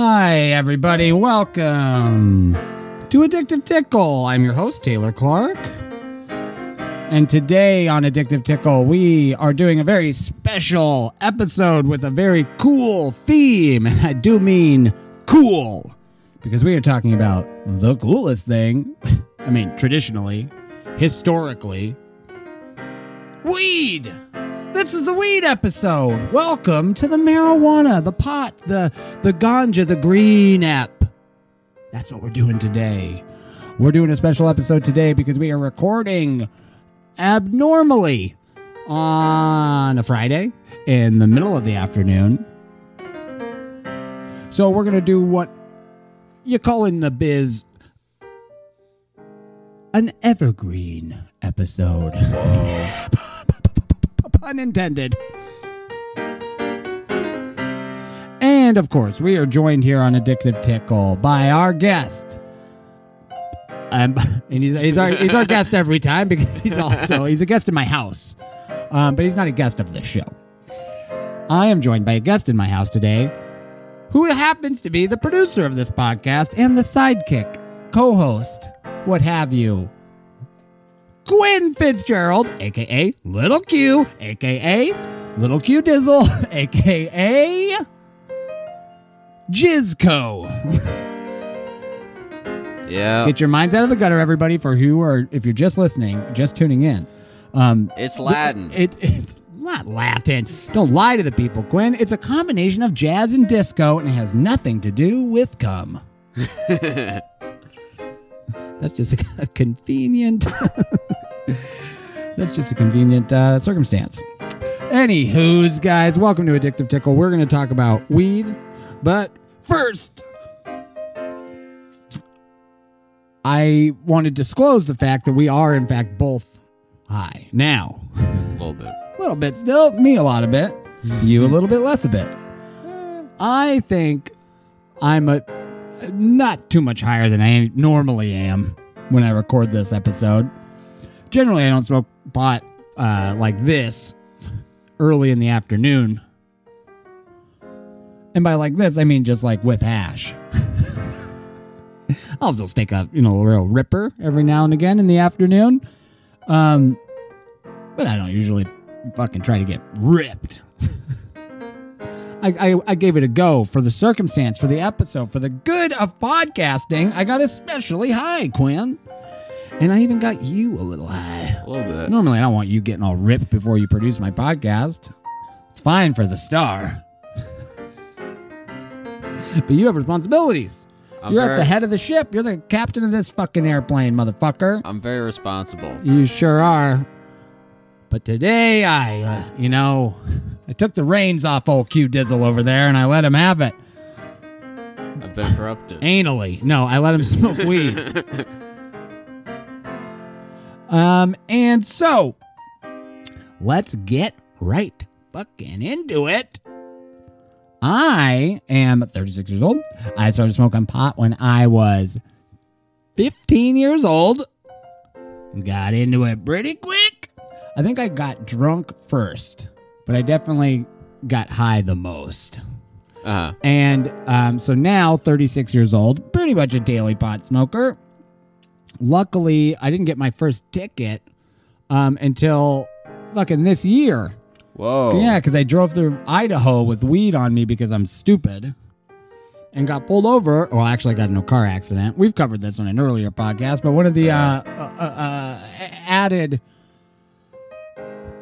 Hi, everybody. Welcome to Addictive Tickle. I'm your host, Taylor Clark. And today on Addictive Tickle, we are doing a very special episode with a very cool theme. And I do mean cool, because we are talking about the coolest thing. I mean, traditionally, historically, weed. This is a weed episode. Welcome to the marijuana, the pot, the the ganja, the green app. That's what we're doing today. We're doing a special episode today because we are recording abnormally on a Friday in the middle of the afternoon. So we're gonna do what you call in the biz an evergreen episode. Pun intended. And of course, we are joined here on Addictive Tickle by our guest. Um, and he's, he's our he's our guest every time because he's also he's a guest in my house, um, but he's not a guest of the show. I am joined by a guest in my house today, who happens to be the producer of this podcast and the sidekick, co-host, what have you, Quinn Fitzgerald, aka Little Q, aka Little Q Dizzle, aka Jizco. Yeah. Get your minds out of the gutter, everybody. For who are, if you're just listening, just tuning in, um, It's Latin. It, it's not Latin. Don't lie to the people, Quinn. It's a combination of jazz and disco, and it has nothing to do with cum. That's just a, a convenient. that's just a convenient uh, circumstance. Anywho's, guys, welcome to Addictive Tickle. We're going to talk about weed, but first, I want to disclose the fact that we are, in fact, both high now. a little bit. A little bit still, me a lot of bit, you a little bit less a bit. I think I'm a not too much higher than I normally am when I record this episode. Generally, I don't smoke pot uh, like this early in the afternoon. And by like this, I mean just like with hash. I'll still take a you know a real ripper every now and again in the afternoon. Um, but I don't usually fucking try to get ripped. I, I, I gave it a go for the circumstance, for the episode, for the good of podcasting. I got especially high, Quinn. And I even got you a little high. A little bit. Normally, I don't want you getting all ripped before you produce my podcast. It's fine for the star. but you have responsibilities. I'm You're very, at the head of the ship. You're the captain of this fucking airplane, motherfucker. I'm very responsible. You sure are. But today, I, uh, you know, I took the reins off old Q Dizzle over there and I let him have it. I've been corrupted. Anally. No, I let him smoke weed. Um, and so, let's get right fucking into it. I am 36 years old. I started smoking pot when I was 15 years old. Got into it pretty quick. I think I got drunk first, but I definitely got high the most. Uh-huh. And um, so now, 36 years old, pretty much a daily pot smoker. Luckily, I didn't get my first ticket um, until fucking this year. Whoa. Yeah, because I drove through Idaho with weed on me because I'm stupid and got pulled over. Well, actually, I got in a car accident. We've covered this on an earlier podcast, but one of the uh, uh, uh, uh, added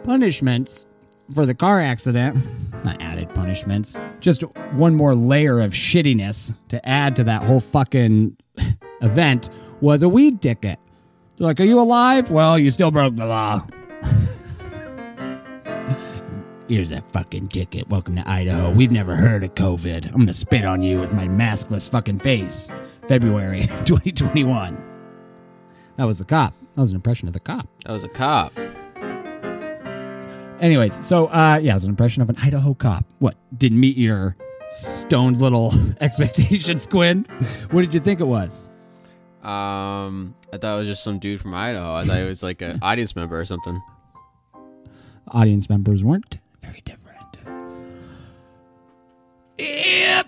punishments for the car accident, not added punishments, just one more layer of shittiness to add to that whole fucking event was a weed ticket. They're like, Are you alive? Well, you still broke the law. Here's a fucking ticket. Welcome to Idaho. We've never heard of COVID. I'm gonna spit on you with my maskless fucking face. February 2021. That was the cop. That was an impression of the cop. That was a cop. Anyways, so uh yeah, it was an impression of an Idaho cop. What? Didn't meet your stoned little expectations, Quinn? What did you think it was? Um, I thought it was just some dude from Idaho. I thought it was like an audience member or something. Audience members weren't very different. Yep.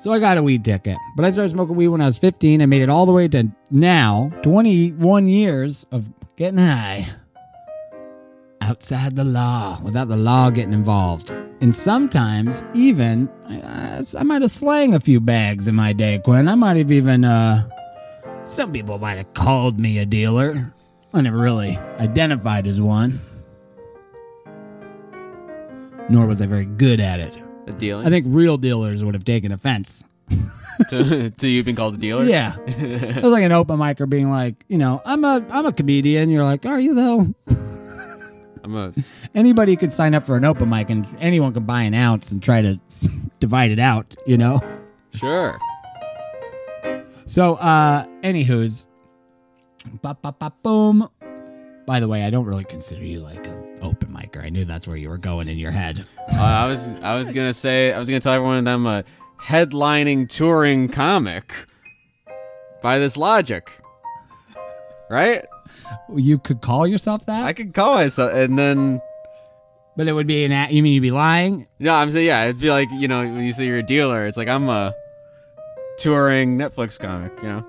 So I got a weed ticket. But I started smoking weed when I was 15. I made it all the way to now, 21 years of getting high outside the law without the law getting involved. And sometimes even I, I might have slang a few bags in my day, Quinn. I might have even uh some people might have called me a dealer. I never really identified as one. Nor was I very good at it. A dealing? I think real dealers would have taken offense. to, to you being called a dealer? Yeah. it was like an open micer being like, you know, I'm a I'm a comedian. You're like, are you though? I'm a Anybody could sign up for an open mic and anyone can buy an ounce and try to divide it out, you know? sure. So, uh, anywho's, boom. By the way, I don't really consider you like an open micer. I knew that's where you were going in your head. Uh, I was I was gonna say I was gonna tell everyone that I'm a headlining touring comic. By this logic, right? You could call yourself that, I could call myself, and then but it would be an. You mean you'd be lying? no, I'm saying yeah, it'd be like you know when you say you're a dealer, it's like I'm a touring Netflix comic. You know,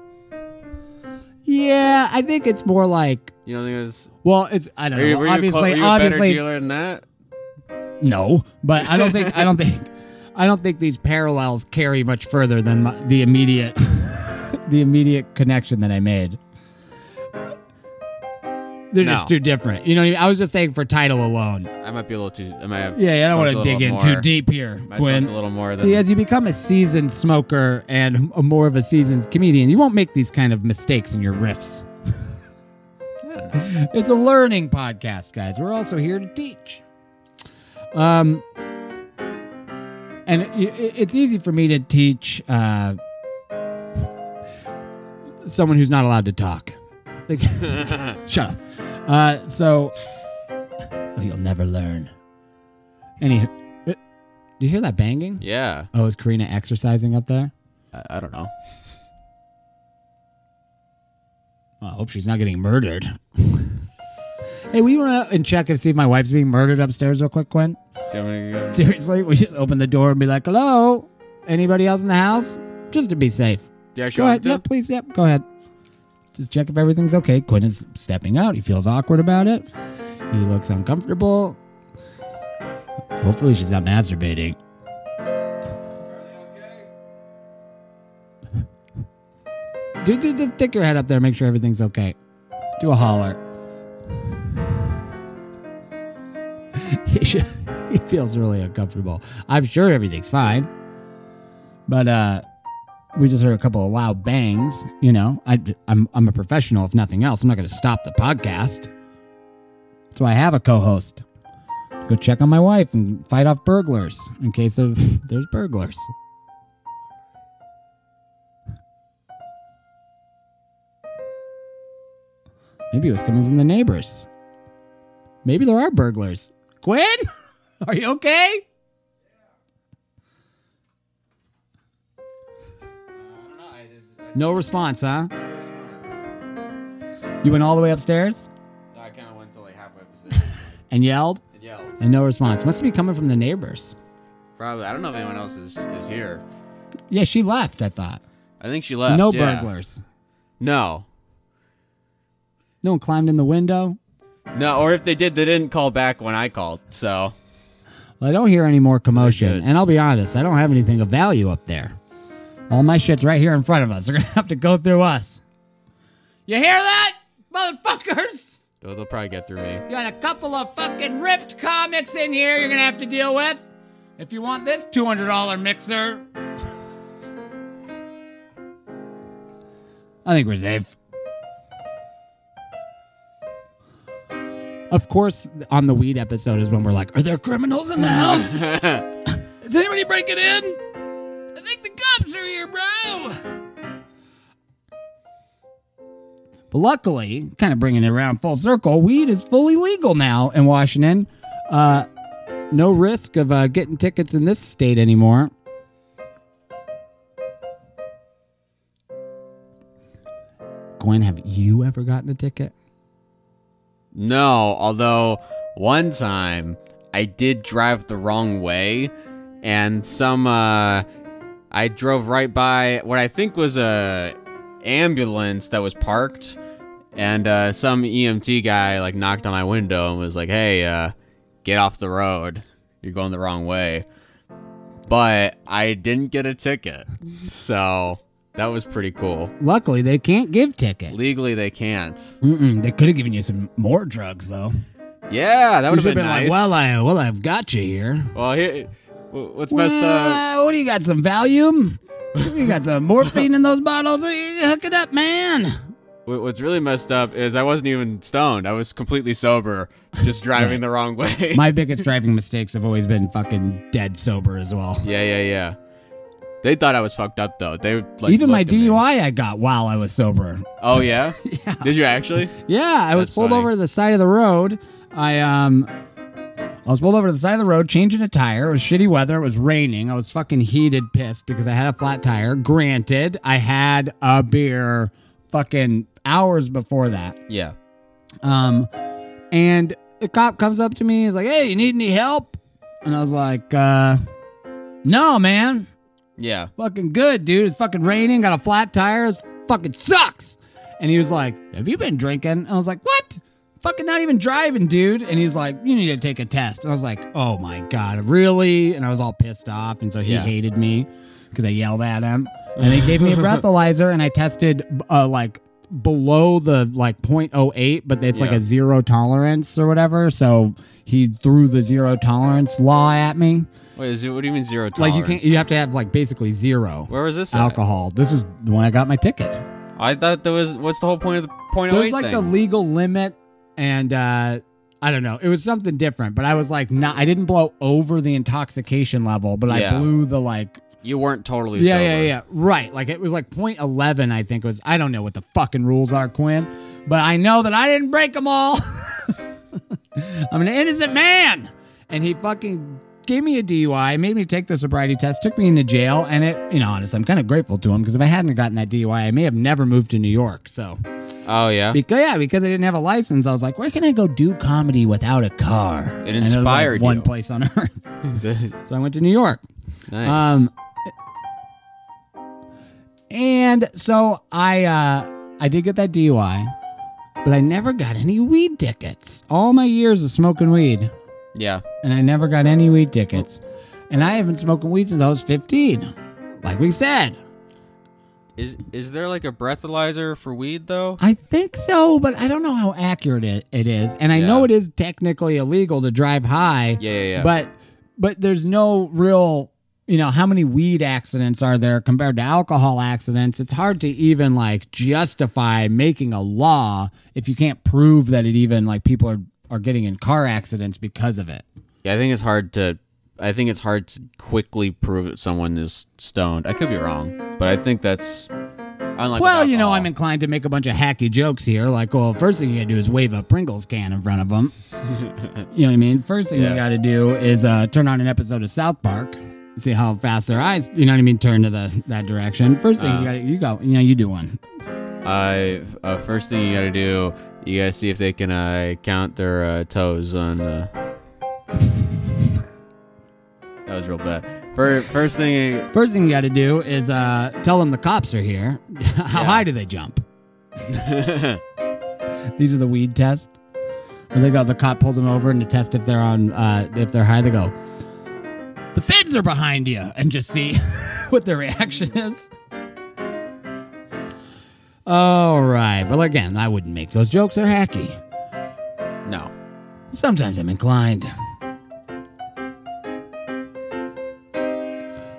Yeah, I think it's more like. you know, think it's Well, it's I don't you, know. were you, obviously, clo- were you a better obviously, dealer than that. no. But I don't think I don't think I don't think these parallels carry much further than my, the immediate the immediate connection that I made. They're just too different. You know what I mean? I was just saying for title alone. I might be a little too. I might have. Yeah, yeah I don't want to dig little in too more. deep here, I Quinn. smoked a little more than. See, as you become a seasoned smoker and a more of a seasoned comedian, you won't make these kind of mistakes in your riffs. it's a learning podcast, guys. We're also here to teach. Um, and it, it- it's easy for me to teach uh, someone who's not allowed to talk. Shut up. Uh, so oh, you'll never learn. Any, uh, do you hear that banging? yeah, Oh, is Karina exercising up there? I, I don't know. Oh, I hope she's not getting murdered. hey, we want to and check and see if my wife's being murdered upstairs real quick, Quinn. Do you want me to go? Seriously, we just open the door and be like, "Hello, anybody else in the house?" Just to be safe. I show Go ahead. Yep, please. Yep, go ahead. Just check if everything's okay. Quinn is stepping out. He feels awkward about it. He looks uncomfortable. Hopefully, she's not masturbating. Dude, dude, just stick your head up there. Make sure everything's okay. Do a holler. he, should, he feels really uncomfortable. I'm sure everything's fine. But uh we just heard a couple of loud bangs. You know, I, I'm I'm a professional, if nothing else. I'm not going to stop the podcast. So I have a co-host. Go check on my wife and fight off burglars in case of there's burglars. Maybe it was coming from the neighbors. Maybe there are burglars. Quinn, are you okay? No response, huh? You went all the way upstairs I kind of went to like halfway up the stairs and yelled, and yelled. and no response. Must be coming from the neighbors. Probably. I don't know if anyone else is, is here. Yeah, she left. I thought I think she left. no yeah. burglars. No. No one climbed in the window. No, or if they did, they didn't call back when I called. So Well, I don't hear any more commotion, and I'll be honest, I don't have anything of value up there. All my shit's right here in front of us. They're gonna have to go through us. You hear that, motherfuckers? they'll, they'll probably get through me. You got a couple of fucking ripped comics in here you're gonna have to deal with. If you want this $200 mixer. I think we're safe. Of course, on the weed episode is when we're like, are there criminals in the house? Is anybody breaking in? I think the cops are here, bro. But luckily, kind of bringing it around full circle, weed is fully legal now in Washington. Uh, no risk of uh, getting tickets in this state anymore. Quinn, have you ever gotten a ticket? No, although one time I did drive the wrong way, and some uh, I drove right by what I think was a ambulance that was parked, and uh, some EMT guy like knocked on my window and was like, "Hey, uh, get off the road. You're going the wrong way." But I didn't get a ticket, so that was pretty cool. Luckily, they can't give tickets. Legally, they can't. Mm-mm, they could have given you some more drugs, though. Yeah, that would have been, been nice. like, well, I, well, I've got you here. well, here, what's messed up? Well, what do you got? Some Valium? you got some morphine in those bottles? Hook it up, man. What's really messed up is I wasn't even stoned. I was completely sober, just driving the wrong way. My biggest driving mistakes have always been fucking dead sober as well. yeah, yeah, yeah. They thought I was fucked up though. They like Even my looked at me. DUI I got while I was sober. Oh yeah? Yeah. Did you actually? Yeah, I was pulled funny. over to the side of the road. I um I was pulled over to the side of the road, changing a tire. It was shitty weather. It was raining. I was fucking heated, pissed because I had a flat tire. Granted, I had a beer fucking hours before that. Yeah. Um, and the cop comes up to me. He's like, "Hey, you need any help?" And I was like, uh, "No, man. Yeah. Fucking good, dude. It's fucking raining. Got a flat tire. It fucking sucks." And he was like, "Have you been drinking?" And I was like, "What?" Fucking not even driving, dude. And he's like, "You need to take a test." And I was like, "Oh my god, really?" And I was all pissed off, and so he Yeah. hated me because I yelled at him. And they gave me a breathalyzer, and I tested uh, like below the like 0.08, but it's like Yeah. a zero tolerance or whatever. So he threw the zero tolerance law at me. Wait, is it, what do you mean zero Like tolerance? you can't, you have to have like basically zero Where was this? at? alcohol. This was when I got my ticket. I thought there was. What's the whole point of the point oh was eight like thing? a legal limit, and uh, I don't know. It was something different, but I was like, not. I didn't blow over the intoxication level, but Yeah. I blew the like. you weren't totally Yeah, sober. yeah, yeah. Right. Like it was like 0.11, I think was. I don't know what the fucking rules are, Quinn, but I know that I didn't break them all. I'm an innocent man, and he fucking gave me a DUI, made me take the sobriety test, took me into jail, and it. You know, honestly, I'm kind of grateful to him because if I hadn't gotten that DUI, I may have never moved to New York. So. Oh yeah. Because yeah, because I didn't have a license, I was like, where can I go do comedy without a car? It And was, like, inspired one place on earth. so I went to New York. nice. Um, and so I uh, I did get that DUI, but I never got any weed tickets. All my years of smoking weed, yeah. and I never got any weed tickets. And I have been smoking weed since I was 15. Like we said. Is is there like a breathalyzer for weed though? I think so, but I don't know how accurate it, it is. And I Yeah. know it is technically illegal to drive high. Yeah, yeah, yeah. But but there's no real you know, how many weed accidents are there compared to alcohol accidents? It's hard to even like justify making a law if you can't prove that it even like people are, are getting in car accidents because of it. Yeah, I think it's hard to. I think it's hard to quickly prove that someone is stoned. I could be wrong, but I think that's unlike. well, you know. I'm inclined to make a bunch of hacky jokes here. Like, well, first thing you gotta do is wave a Pringles can in front of them. you know what I mean? First thing Yeah. you gotta do is uh, turn on an episode of South Park. See how fast their eyes, you know what I mean, turn to the that direction. First thing Uh. you gotta, you go, you know, you do one. I uh, first thing you gotta do, you gotta see if they can uh, count their uh, toes on. Uh... that was real bad. First, first thing, First thing you gotta do is uh, tell them the cops are here. how high do they jump? These are the weed tests. Where they go, the cop pulls them over and to test if they're on, uh, if they're high. They go, the feds are behind you, and just see what their reaction is. All right, but again, I wouldn't make those jokes. They're hacky. no. Sometimes I'm inclined.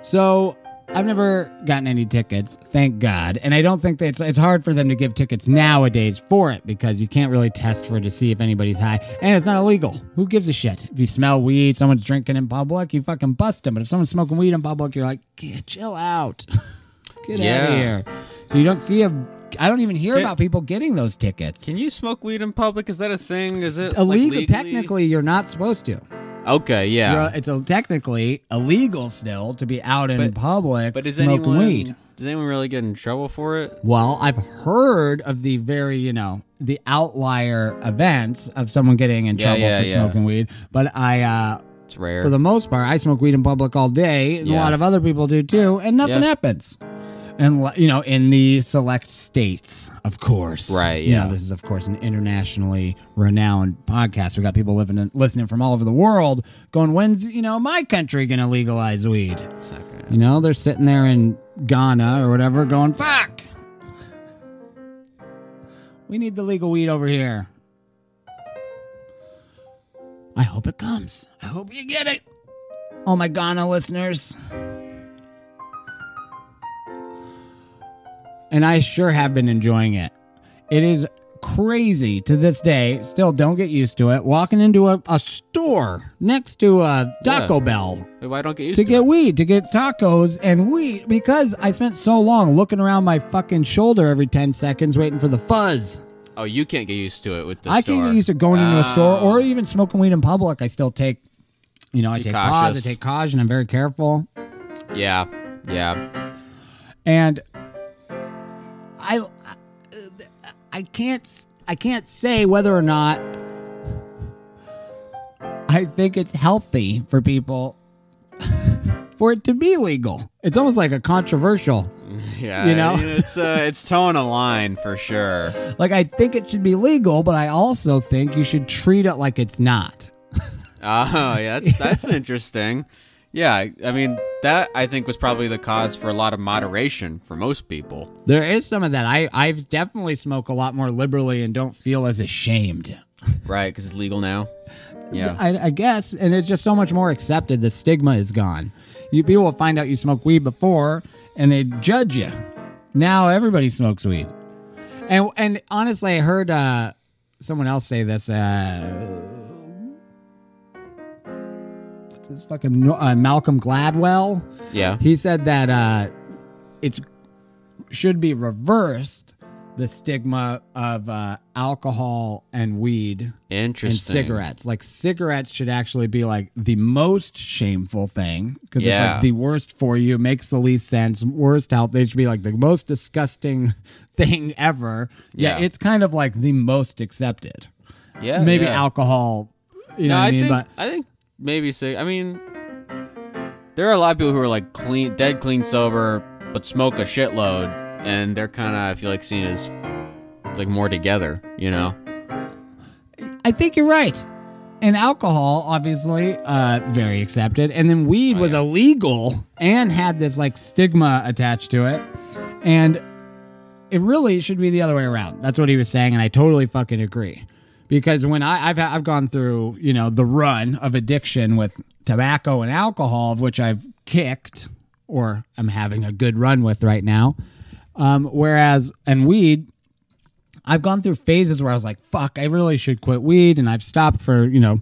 So I've never gotten any tickets, thank God. And I don't think that it's, it's hard for them to give tickets nowadays for it because you can't really test for it to see if anybody's high. And it's not illegal. Who gives a shit? If you smell weed, someone's drinking in public, you fucking bust them. But if someone's smoking weed in public, you're like, "Get- chill out. Get out of here. So you don't see a. I don't even hear Can- about people getting those tickets. Can you smoke weed in public? Is that a thing? Is it Illegal. legally? technically, you're not supposed to. Okay, yeah. You're- it's a, technically illegal still to be out in But- public but is smoking anyone weed. does anyone really get in trouble for it? Well, I've heard of the very, you know, the outlier events of someone getting in Yeah, trouble yeah, for yeah. smoking weed, but I uh It's rare. for the most part, I smoke weed in public all day, and a Yeah. lot of other people do too, and nothing Yeah. happens. And you know, in the select states, of course, Right, You know, yeah. this is of course an internationally renowned podcast. We got people living and listening from all over the world, going, "When's you know my country gonna legalize weed?" You know, they're sitting there in Ghana or whatever, going, "Fuck, we need the legal weed over here." I hope it comes. I hope you get it. All my Ghana listeners. And I sure have been enjoying it. It is crazy to this day. Still, don't get used to it. Walking into a, a store next to a Taco Yeah. Bell why don't get used to to, get it? weed, to get tacos and weed, because I spent so long looking around my fucking shoulder every 10 seconds waiting for the fuzz. Oh, you can't get used to it with the I store. can't get used to going into a store Oh. or even smoking weed in public. I still take, you know, I Be take pause, I take caution. I'm very careful. Yeah, yeah. And I, I can't, I can't say whether or not I think it's healthy for people for it to be legal. It's almost like a controversial. Yeah, You know? it's uh, it's towing a line for sure. Like I think it should be legal, but I also think you should treat it like it's not. Oh, yeah, that's that's interesting. Yeah, I- mean that I think was probably the cause for a lot of moderation for most people. There is some of that. I I've definitely smoke a lot more liberally and don't feel as ashamed. Right, because it's legal now. Yeah, I, I guess, and it's just so much more accepted. The stigma is gone. You people will find out you smoke weed before, and they judge you. Now everybody smokes weed, and and honestly, I heard uh, someone else say this. Uh, his fucking uh, Malcolm Gladwell? yeah, He said that uh, it's should be reversed. The stigma of uh, alcohol and weed interesting. and cigarettes. Like cigarettes should actually be like the most shameful thing because it's like the worst for you, makes the least sense, worst health. They should be like the most disgusting thing ever. Yeah, Yeah. it's kind of like the most accepted. Yeah, Maybe yeah. alcohol. You know no, what I I mean? think but I think maybe say. I mean, there are a lot of people who are like clean, dead clean sober, but smoke a shitload, and they're kind of I feel like seen as like more together. You know? I think you're right. And alcohol, obviously, uh, very accepted. And then weed Oh, was illegal and had this like stigma attached to it. And it really should be the other way around. That's what he was saying, and I totally fucking agree. Because when I, I've I've gone through you know the run of addiction with tobacco and alcohol, of which I've kicked or I'm having a good run with right now. Um, whereas and weed, I've gone through phases where I was like, fuck, I really should quit weed. And I've stopped for, you know,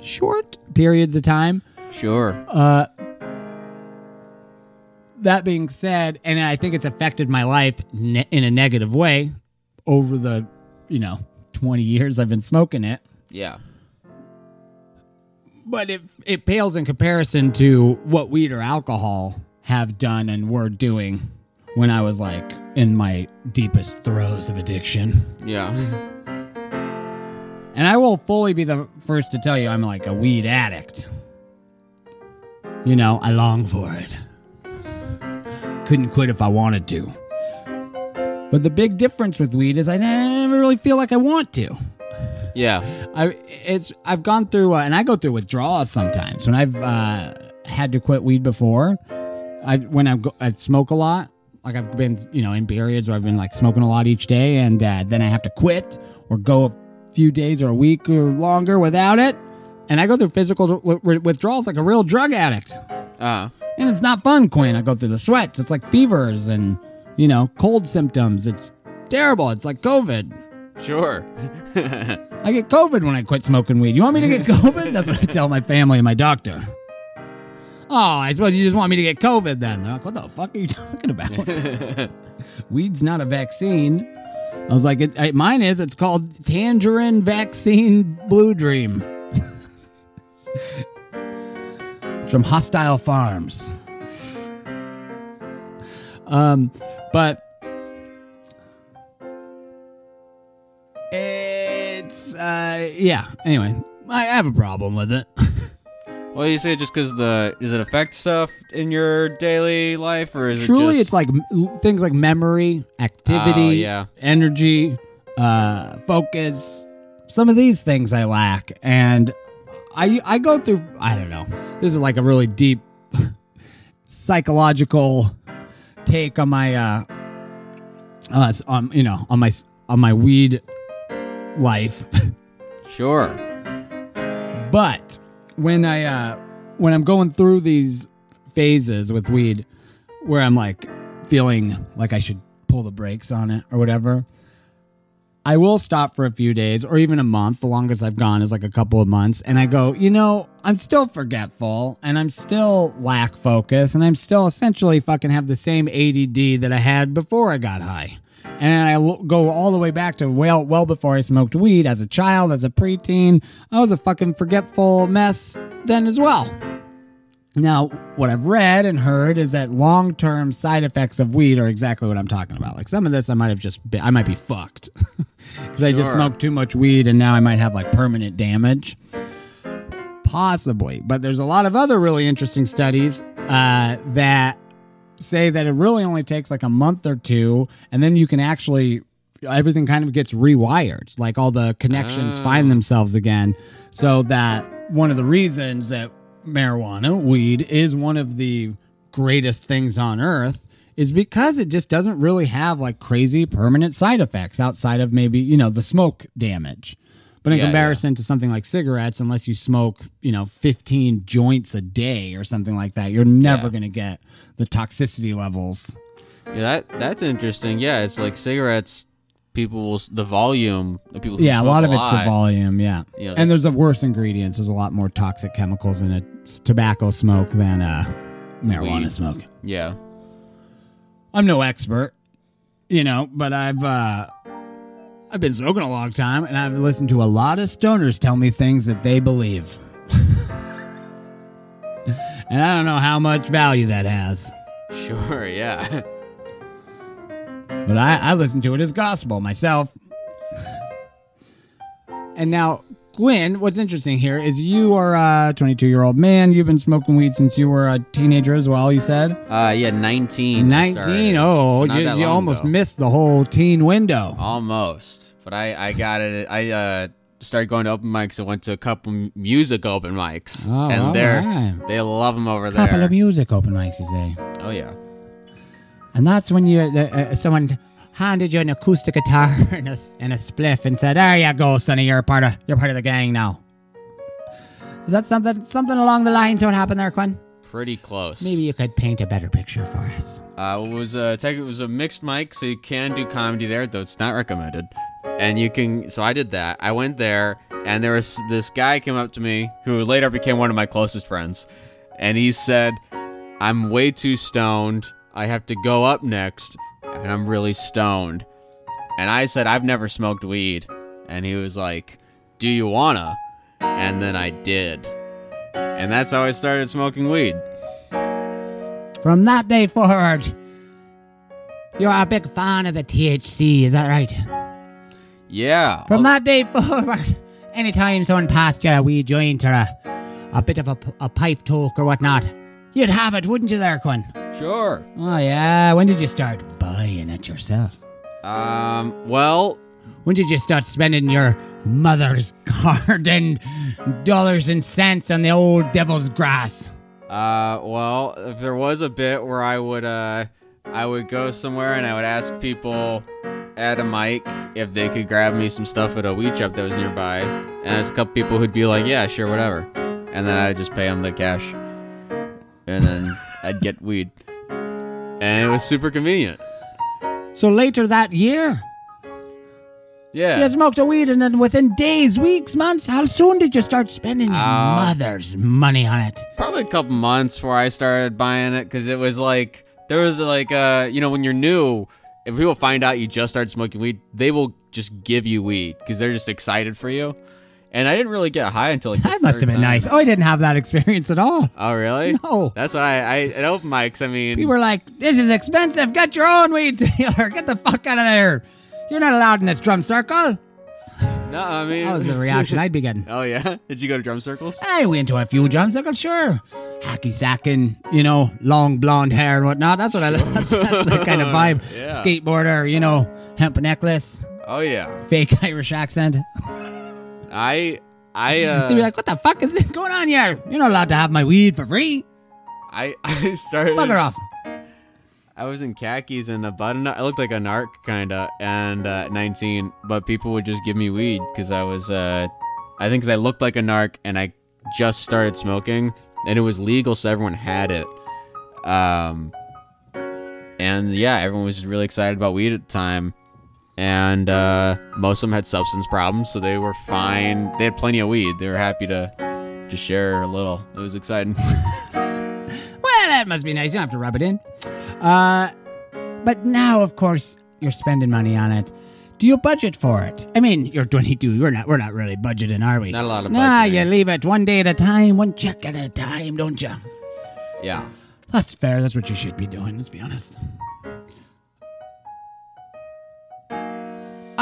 short periods of time. Sure. That being said, and I think it's affected my life ne- in a negative way over the, you know, 20 years I've been smoking it. Yeah. But it, it pales in comparison to what weed or alcohol have done and were doing when I was like in my deepest throes of addiction. Yeah. And I will fully be the first to tell you I'm like a weed addict. You know, I long for it. Couldn't quit if I wanted to. But the big difference with weed is I never really feel like I want to. Yeah. I it's I've gone through uh, and I go through withdrawals sometimes when I've uh, had to quit weed before. I when I I smoke a lot. Like I've been you know in periods where I've been like smoking a lot each day, and uh, then I have to quit or go a few days or a week or longer without it. And I go through physical withdrawals like a real drug addict. Uh. And it's not fun, Quinn. I go through the sweats. It's like fevers and you know cold symptoms. It's terrible. It's like COVID. Sure. I get COVID when I quit smoking weed. You want me to get COVID? That's what I tell my family and my doctor. Oh, I suppose you just want me to get COVID then. They're like, what the fuck are you talking about? Weed's not a vaccine. I was like, it, I, mine is. It's called Tangerine Vaccine Blue Dream. It's from Hostile Farms. Um, but uh, yeah. Anyway, I have a problem with it. Well, you say just because the is it affect stuff in your daily life, or is Truly, it just, it's like m- things like memory, activity, Oh, yeah. energy, uh, focus. Some of these things I lack, and I I go through. I don't know. This is like a really deep psychological take on my uh, uh s- on you know on my s- on my weed life. sure. But when I uh when I'm going through these phases with weed where I'm like feeling like I should pull the brakes on it or whatever, I will stop for a few days or even a month. The longest I've gone is like a couple of months. And I go, you know, I'm still forgetful and I'm still lack focus and I'm still essentially fucking have the same ADD that I had before I got high. And I l- go all the way back to well, well before I smoked weed as a child, as a preteen. I was a fucking forgetful mess then as well. Now, what I've read and heard is that long term side effects of weed are exactly what I'm talking about. Like some of this, I might have just been, I might be fucked because I just smoked too much weed and now I might have like permanent damage. Possibly. But there's a lot of other really interesting studies uh, that say that it really only takes like a month or two and then you can actually everything kind of gets rewired like all the connections Ah. find themselves again so that one of the reasons that marijuana weed is one of the greatest things on earth is because it just doesn't really have like crazy permanent side effects outside of maybe you know the smoke damage but in Yeah, yeah. comparison to something like cigarettes unless you smoke you know 15 joints a day or something like that you're never Yeah. going to get the toxicity levels Yeah, that that's interesting. Yeah, it's like cigarettes. People will the volume. The people. Yeah a lot of it's the volume yeah Yeah, and there's a worse ingredients there's a lot more toxic chemicals in a tobacco smoke than uh marijuana Weed. smoke Yeah. i'm no expert you know but i've uh i've been smoking a long time and i've listened to a lot of stoners tell me things that they believe and i don't know how much value that has Sure. Yeah. but I, I listen to it as gospel myself. And now, Quinn, what's interesting here is you are a 22 year old man. You've been smoking weed since you were a teenager as well, you said? Uh, yeah. Nineteen. 19. Oh, So you, you almost ago. missed the whole teen window. Almost, but I I got it. I uh started going to open mics. I went to a couple music open mics, Oh, and they're alright. they love them over Couple there. of music open mics, you say. oh yeah. And that's when you uh, uh, someone handed you an acoustic guitar and a, and a spliff and said, "There you go, sonny. You're a part of you're part of the gang now." Is that something something along the lines of what happened there, Quinn? Pretty close. Maybe you could paint a better picture for us. Uh, it was a tech, it was a mixed mic, so you can do comedy there, though it's not recommended. And you can, so I did that. I went there, and there was this guy came up to me who later became one of my closest friends, and he said, "I'm way too stoned. I have to go up next, and I'm really stoned." And I said, "I've never smoked weed," and he was like, "Do you wanna?" And then I did, and that's how I started smoking weed. From that day forward, you're a big fan of the THC, is that right? Yeah. From that day forward, anytime someone passed you a wee joint or a, a bit of a, a pipe talk or whatnot, you'd have it, wouldn't you, there, Quinn? Sure. Oh, yeah. When did you start buying it yourself? Um, well, When did you start spending your mother's garden dollars and cents on the old devil's grass? uh, well, there was a bit where I would, uh, I would go somewhere and I would ask people at a mic if they could grab me some stuff at a weed shop that was nearby. And there's a couple people who'd be like, yeah, sure, whatever. And then I'd just pay them the cash. And then I'd get weed. And it was super convenient. So later that year, Yeah. you smoked a weed, and then within days, weeks, months, how soon did you start spending your Uh, mother's money on it? probably a couple months before I started buying it because it was like there was like uh you know when you're new if people find out you just started smoking weed they will just give you weed because they're just excited for you and I didn't really get high until like That must have been time. nice. Oh, I didn't have that experience at all. oh really No. that's what I I at open mics I mean We were like, this is expensive. Get your own weed dealer. Get the fuck out of there. You're not allowed in this drum circle. No, I mean. That was the reaction I'd be getting. Oh yeah. Did you go to drum circles? I went to a few drum circles, sure. Hacky sacking, you know, long blonde hair and whatnot. That's what I. That's, that's the kind of vibe. Yeah. Skateboarder, you know, hemp necklace, Oh yeah. fake Irish accent. I I They'd uh be like, "What the fuck is going on here? You're not allowed to have my weed for free. I I started. Bugger off." I was in khakis and a button up. I looked like a narc kinda, and uh, 19. But people would just give me weed because I was, uh, I think, because I looked like a narc and I just started smoking, and it was legal, so everyone had it. Um, and yeah, everyone was just really excited about weed at the time, and uh, most of them had substance problems, so they were fine. They had plenty of weed. They were happy to just share a little. It was exciting. Well, that must be nice. You don't have to rub it in. Uh, but now, of course, you're spending money on it. Do you budget for it? I mean, you're 22. We're not. We're not really budgeting, are we? Not a lot of Nah, budgeting. you leave it one day at a time, one check at a time, don't you? yeah. That's fair. That's what you should be doing. Let's be honest.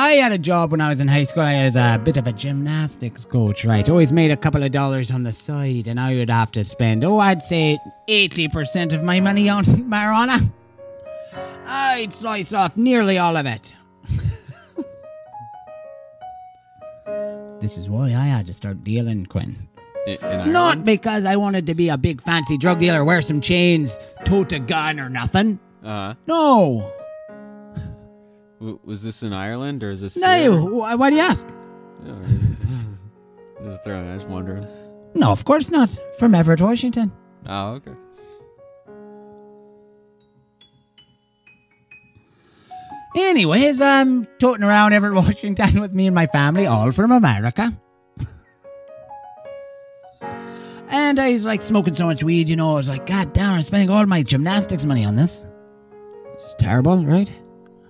I had a job when I was in high school. I was a bit of a gymnastics coach, right? Always made a couple of dollars on the side, and I would have to spend, oh, I'd say 80% of my money on marijuana. I'd slice off nearly all of it. this is why I had to start dealing, Quinn. In, in Ireland? Not because I wanted to be a big fancy drug dealer, wear some chains, tote a gun or nothing. Uh-huh. No. W- was this in Ireland or is this? No. Why, why do you ask? Yeah, Just throwing. I was wondering. No, of course not. From Everett, Washington. Oh, okay. Anyways, I'm toting around Everett, Washington with me and my family, all from America. and I was like smoking so much weed, you know, I was like, God damn, I'm spending all my gymnastics money on this. It's terrible, right?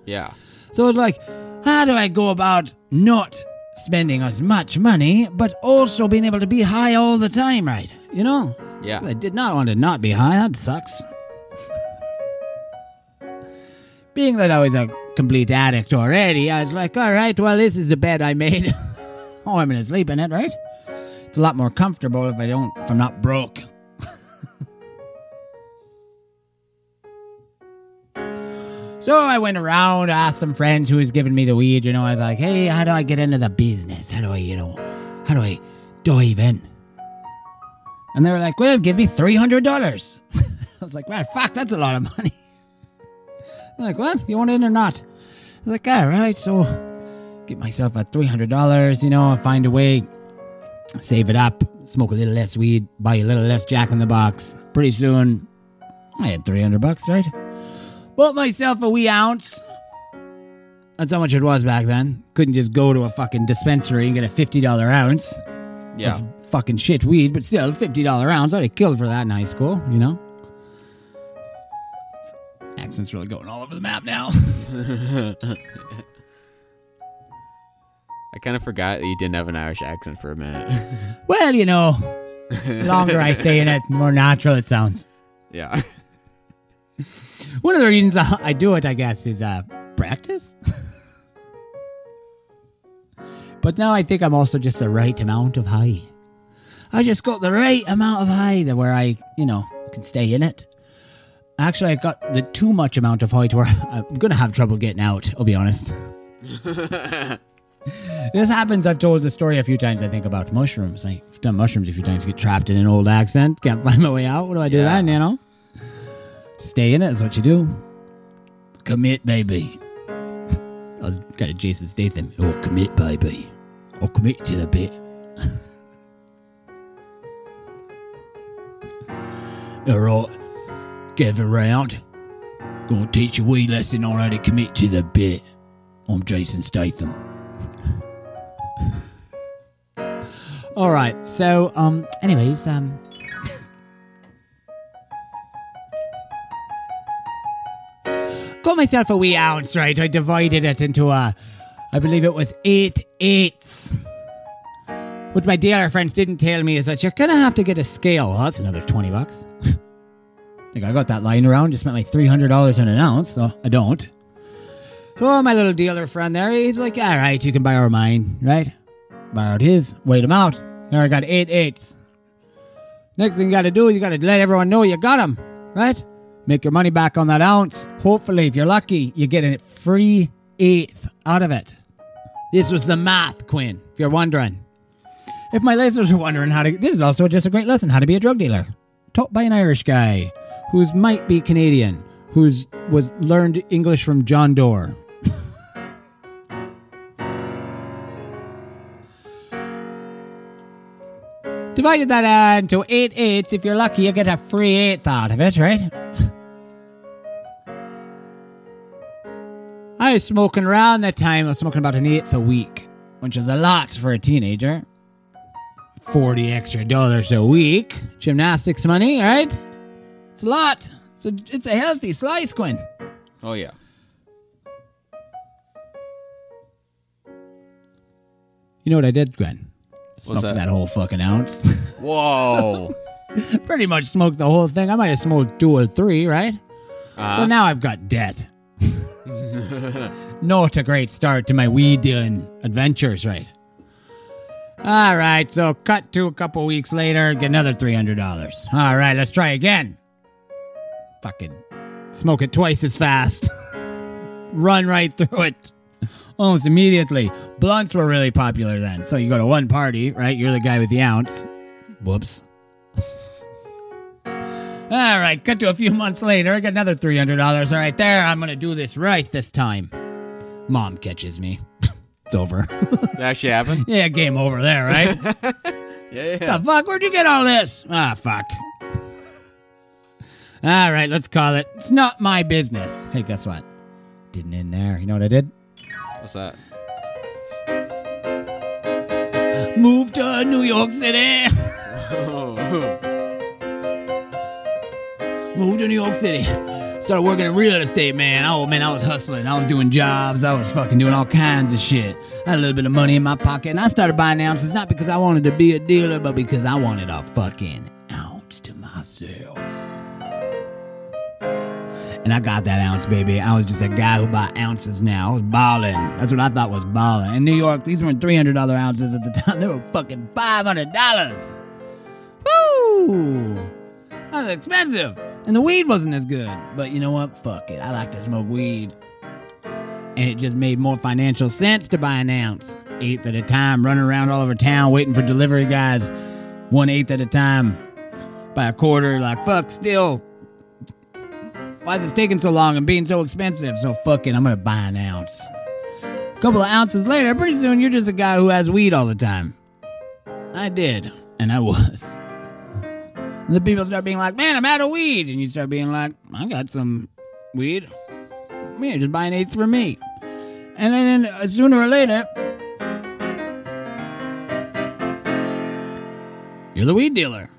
Yeah. So it's like, how do I go about not spending as much money, but also being able to be high all the time, right? You know? Yeah. I did not want to not be high. That sucks. Being that I was a complete addict already, I was like, all right, well, this is the bed I made. oh, I'm gonna sleep in it, right? It's a lot more comfortable if I don't, if I'm not broke. So I went around, asked some friends who was giving me the weed. You know, I was like, "Hey, how do I get into the business? How do I, you know, how do I dive in?" And they were like, "Well, give me three hundred dollars." I was like, "Well, fuck, that's a lot of money." They're like, "Well, you want in or not?" I was like, "All right." So, get myself a three hundred dollars. You know, find a way, save it up, smoke a little less weed, buy a little less Jack in the Box. Pretty soon, I had three hundred bucks, right? Bought myself a wee ounce. That's how much it was back then. Couldn't just go to a fucking dispensary and get a fifty dollar ounce Yeah. of fucking shit weed, but still, fifty dollar ounce. I'd have killed for that in high school, you know. Accent's really going all over the map now. I kind of forgot that you didn't have an Irish accent for a minute. well, you know, the longer I stay in it, the more natural it sounds. yeah. One of the reasons I do it, I guess, is uh, practice. but now I think I'm also just the right amount of high. I just got the right amount of high that where I, you know, can stay in it. Actually, I got the too much amount of high to where I'm gonna have trouble getting out. I'll be honest. this happens. I've told the story a few times. I think about mushrooms. I've done mushrooms a few times. Get trapped in an old accent. Can't find my way out. What do I do Yeah. then? You know. Stay in it is what you do. Commit, baby. I was kind of Jason Statham. Oh, commit, baby. I'll commit to the bit. All right, gather round. Gonna teach you a wee lesson on how to commit to the bit. I'm Jason Statham. All right. So, um, anyways, um, got myself a wee ounce, right? I divided it into a, I believe it was eight eighths. What my dealer friends didn't tell me is that you're gonna have to get a scale. Well, that's another 20 bucks. I think I got that lying around, just spent my $300 on an ounce, so I don't. So oh, my little dealer friend there, he's like, all right, you can borrow mine, right? Borrowed his, weighed him out. Here I got eight eights. Next thing you got to do is you got to let everyone know you got them, right? Make your money back on that ounce. Hopefully, if you're lucky, you get a free eighth out of it. This was the math, Quinn, if you're wondering. If my listeners are wondering how to, this is also just a great lesson how to be a drug dealer. Taught by an Irish guy who's might be Canadian, who's was learned English from John Doerr. Divided that into eight eighths. If you're lucky, you get a free eighth out of it, right? I was smoking around that time. I was smoking about an eighth a week, which is a lot for a teenager. 40 extra dollars a week. Gymnastics money, all right? It's a lot. So it's a healthy slice, Quinn. Oh yeah. You know what I did, Quinn? Smoked that? that? whole fucking ounce. Whoa. Pretty much smoked the whole thing. I might have smoked two or three, right? So Uh, now I've got debt. Not a great start to my weed dealing adventures, right? All right, so cut to a couple weeks later, get another $300. All right, let's try again. Fucking smoke it twice as fast. Run right through it. Almost immediately. Blunts were really popular then. So you go to one party, right? You're the guy with the ounce. Whoops. All right, cut to a few months later. I got another $300. All right, there. I'm going to do this right this time. Mom catches me. it's over. that actually happened. yeah, game over there, right? Yeah, yeah. the fuck? Where'd you get all this? Ah, fuck. All right, let's call it. It's not my business. Hey, guess what? Didn't end there. You know what I did? What's that? Moved to New York City. Moved to New York City. Started working in real estate, man. Oh, man, I was hustling. I was doing jobs. I was fucking doing all kinds of shit. I had a little bit of money in my pocket, and I started buying ounces not because I wanted to be a dealer, but because I wanted a fucking ounce to myself. And I got that ounce, baby. I was just a guy who bought ounces now. I was balling. That's what I thought was balling. In New York, these weren't $300 ounces at the time. They were fucking $500. Woo! That was expensive. And the weed wasn't as good. But you know what? Fuck it. I like to smoke weed. And it just made more financial sense to buy an ounce. Eighth at a time, running around all over town waiting for delivery guys. One eighth at a time. By a quarter, like, fuck, still. Why is this taking so long and being so expensive? So fuck it, I'm gonna buy an ounce. A couple of ounces later, pretty soon you're just a guy who has weed all the time. I did, and I was. And the people start being like, man, I'm out of weed. And you start being like, I got some weed. Yeah, just buy an eighth for me. And then uh, sooner or later, you're the weed dealer.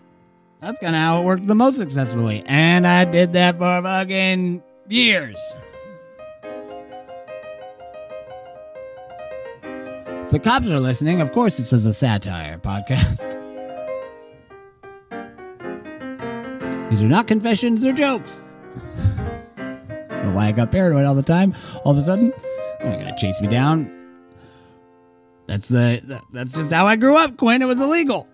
That's kind of how it worked the most successfully. And I did that for fucking years. If the cops are listening, of course this is a satire podcast. These are not confessions or jokes. I don't know why I got paranoid all the time. All of a sudden, they're gonna chase me down. That's that- that's just how I grew up, Quinn. It was illegal.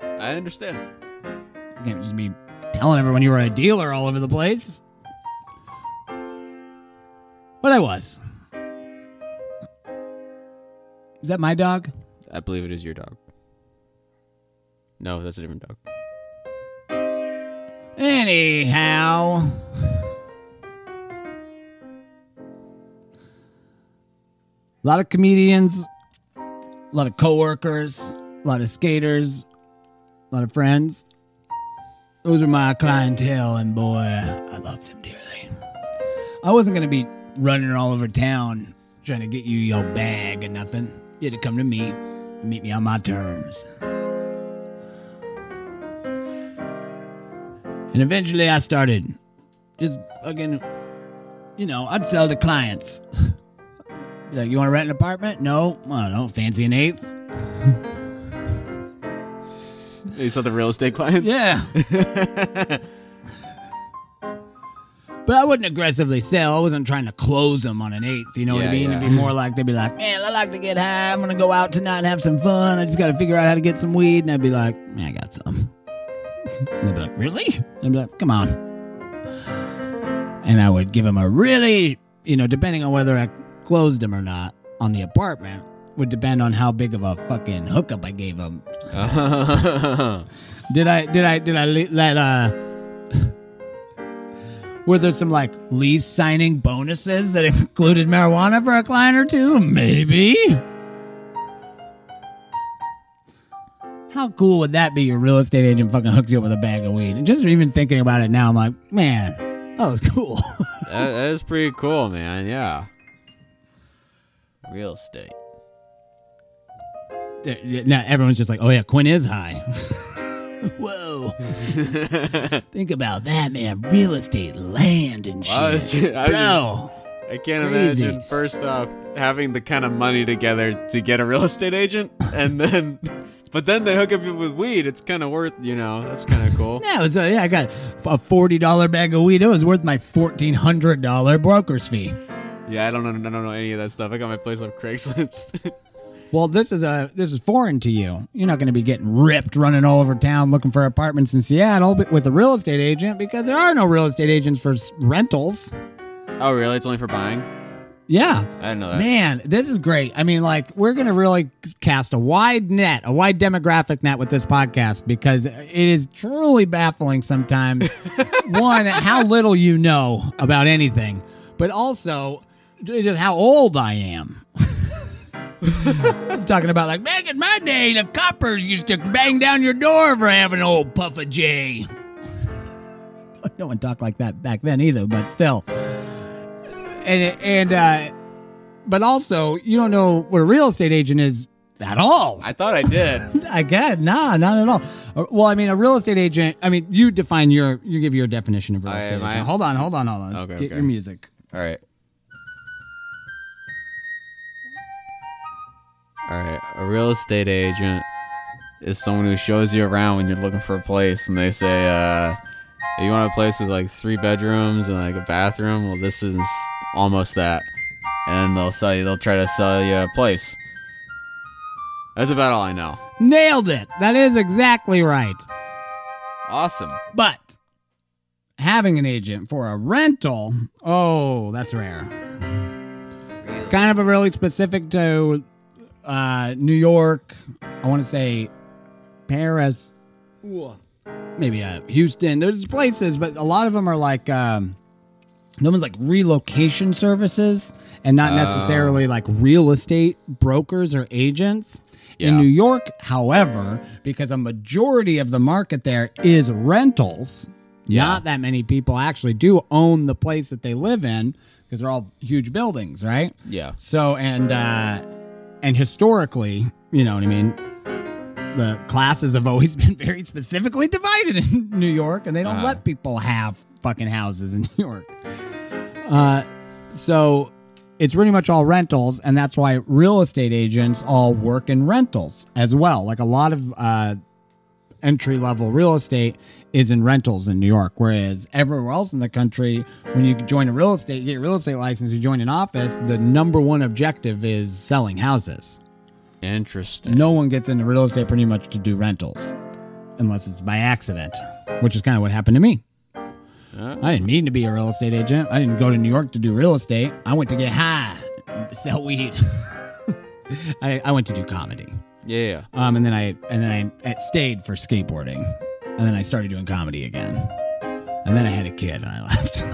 I understand. You can't just be telling everyone you were a dealer all over the place. But I was. Is that my dog? I believe it is your dog. No, that's a different dog. Anyhow. A lot of comedians, a lot of coworkers, a lot of skaters, a lot of friends. Those are my clientele, and boy, I loved them dearly. I wasn't gonna be running all over town trying to get you your bag or nothing. You had to come to me, meet me on my terms. And eventually I started just fucking, you know, I'd sell to clients. Like, you want to rent an apartment? No. I don't know. Fancy an eighth? You saw the real estate clients? Yeah. But I wouldn't aggressively sell. I wasn't trying to close them on an eighth. You know what I mean? yeah. It'd be more like they'd be like, "Man, I like to get high. I'm gonna go out tonight and have some fun. I just got to figure out how to get some weed." And I'd be like, "Man, I got some." And they'd be like, "Really?" And I'd be like, "Come on." And I would give them a really, you know, depending on whether I closed them or not on the apartment, would depend on how big of a fucking hookup I gave them. Did I? Did I? Did I let? uh Were there some like lease signing bonuses that included marijuana for a client or two? Maybe. How cool would that be? Your real estate agent fucking hooks you up with a bag of weed. And just even thinking about it now, I'm like, man, that was cool. that, that is pretty cool, man. Yeah. Real estate. now everyone's just like, oh yeah, Quinn is high. Whoa. Think about that, man. Real estate, land, and shit. I was I was Bro. I can't Crazy. imagine first off having the kind of money together to get a real estate agent, and then, but then they hook up you with weed. It's kind of worth, you know, that's kind of cool. Yeah, it was, uh, yeah, I got a forty dollar bag of weed. It was worth my fourteen hundred dollar broker's fee. Yeah, I don't know, I don't know any of that stuff. I got my place on Craigslist. Well, this is a this is foreign to you. You're not going to be getting ripped running all over town looking for apartments in Seattle, but with a real estate agent because there are no real estate agents for rentals. oh, really? It's only for buying? Yeah. I didn't know that. Man, this is great. I mean, like, we're going to really cast a wide net, a wide demographic net with this podcast because it is truly baffling sometimes. One, how little you know about anything, but also just how old I am. I'm talking about, like, back in my day, the coppers used to bang down your door for having an old puff of J. No one talked like that back then either, but still. And, and, uh, but also you don't know what a real estate agent is at all. I thought I did. I get nah, not at all. Uh, Well, I mean, a real estate agent. I mean, you define your, you give your definition of real I- estate agent. I- Hold on, hold on, hold on. Let's Okay, get okay. your music. All right. All right. A real estate agent is someone who shows you around when you're looking for a place, and they say, uh, "You want a place with like three bedrooms and like a bathroom?" Well, this is almost that, and they'll sell you. They'll try to sell you a place. That's about all I know. Nailed it. That is exactly right. Awesome. But having an agent for a rental, oh, that's rare. Kind of a really specific to uh, New York. I want to say Paris, maybe uh, Houston. There's places, but a lot of them are like um, no one's like relocation services and not Oh. necessarily like real estate brokers or agents. In Yeah. New York, however, because a majority of the market there is rentals, not that many people actually do own the place that they live in because they're all huge buildings, right? Yeah. So and uh and historically, you know what I mean, the classes have always been very specifically divided in New York and they don't Uh-huh. let people have fucking houses in New York. Uh so it's pretty much all rentals and that's why real estate agents all work in rentals as well. Like a lot of uh entry level real estate is in rentals in New York, whereas everywhere else in the country, when you join a real estate, get a real estate license, you join an office, the number one objective is selling houses. Interesting. No one gets into real estate pretty much to do rentals, unless it's by accident, which is kind of what happened to me. I didn't mean to be a real estate agent. I didn't go to New York to do real estate. I went to get high, sell weed. I, I went to do comedy. yeah. Um, and then I and then I, I stayed for skateboarding, and then I started doing comedy again, and then I had a kid and I left.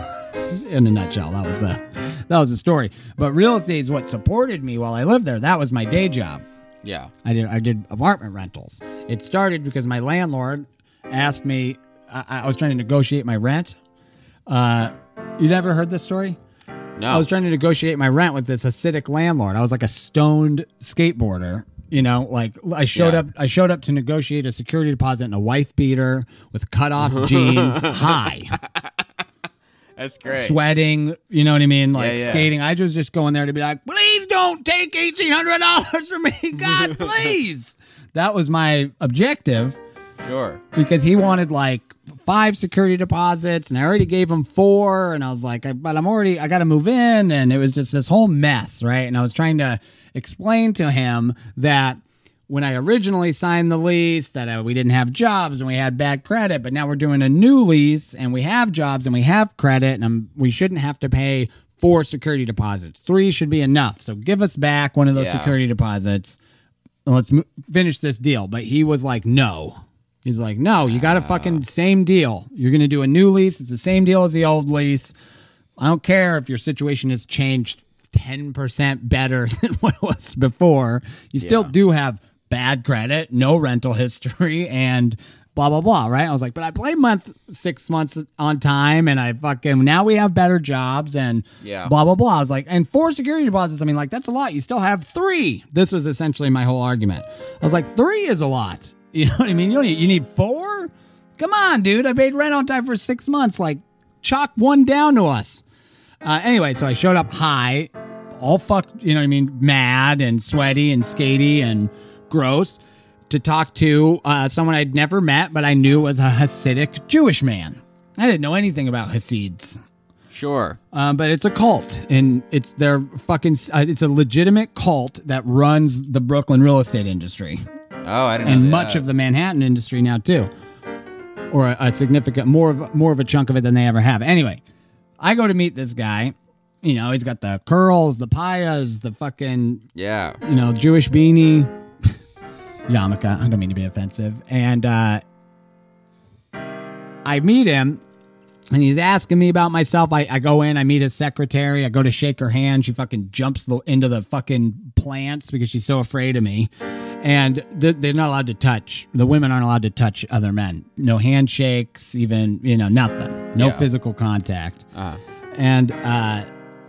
In a nutshell, that was a that was the story. But real estate is what supported me while I lived there. That was my day job. Yeah. I did I did apartment rentals. It started because my landlord asked me. I, I was trying to negotiate my rent. Uh, you never heard this story? No. I was trying to negotiate my rent with this Hasidic landlord. I was like a stoned skateboarder. You know, like I showed Yeah. up. I showed up to negotiate a security deposit in a wife beater with cut off jeans, high, That's great. sweating. You know what I mean? Like yeah. skating. I was just going there to be like, please don't take eighteen hundred dollars from me, God, please. that was my objective. Sure. because he wanted like five security deposits and I already gave him four and I was like but I'm already I got to move in and it was just this whole mess right and I was trying to explain to him that when I originally signed the lease that uh, we didn't have jobs and we had bad credit but now we're doing a new lease and we have jobs and we have credit and I'm, we shouldn't have to pay four security deposits three should be enough so give us back one of those Yeah. security deposits and let's mo- finish this deal. But he was like, no. He's like, no, you got a fucking same deal. You're going to do a new lease. It's the same deal as the old lease. I don't care if your situation has changed 10% better than what it was before. You still Yeah. do have bad credit, no rental history, and blah, blah, blah, right? I was like, but I played month six months on time and I fucking, now we have better jobs and Yeah. blah, blah, blah. I was like, and four security deposits, I mean, like, that's a lot. You still have three. This was essentially my whole argument. I was like, three is a lot. You know what I mean? You don't need, you need four? Come on, dude. I paid rent on time for six months. Like, chalk one down to us. Uh, anyway, so I showed up high, all fucked, you know what I mean, mad and sweaty and skaty and gross to talk to uh, someone I'd never met, but I knew was a Hasidic Jewish man. I didn't know anything about Hasids. Sure. Um, but it's a cult, and it's their fucking. Uh, it's a legitimate cult that runs the Brooklyn real estate industry Oh, I didn't and much of the Manhattan industry now too, or a, a significant more of more of a chunk of it than they ever have. Anyway, I go to meet this guy. You know, he's got the curls, the payas, the fucking Yeah. you know Jewish beanie, yarmulke. I don't mean to be offensive, and uh, I meet him. And he's asking me about myself. I, I go in, I meet his secretary. I go to shake her hand. She fucking jumps the, into the fucking plants because she's so afraid of me. And th- they're not allowed to touch. The women aren't allowed to touch other men. No handshakes, even, you know, nothing. No Yeah. physical contact. Uh, And, uh,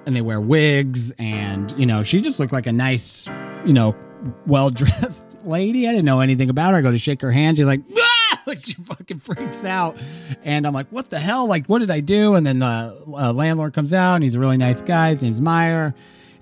and they wear wigs. And, you know, she just looked like a nice, you know, well dressed lady. I didn't know anything about her. I go to shake her hand. She's like! like she fucking freaks out. And I'm like, what the hell? Like, what did I do? And then the uh, landlord comes out and he's a really nice guy. His name's Meyer.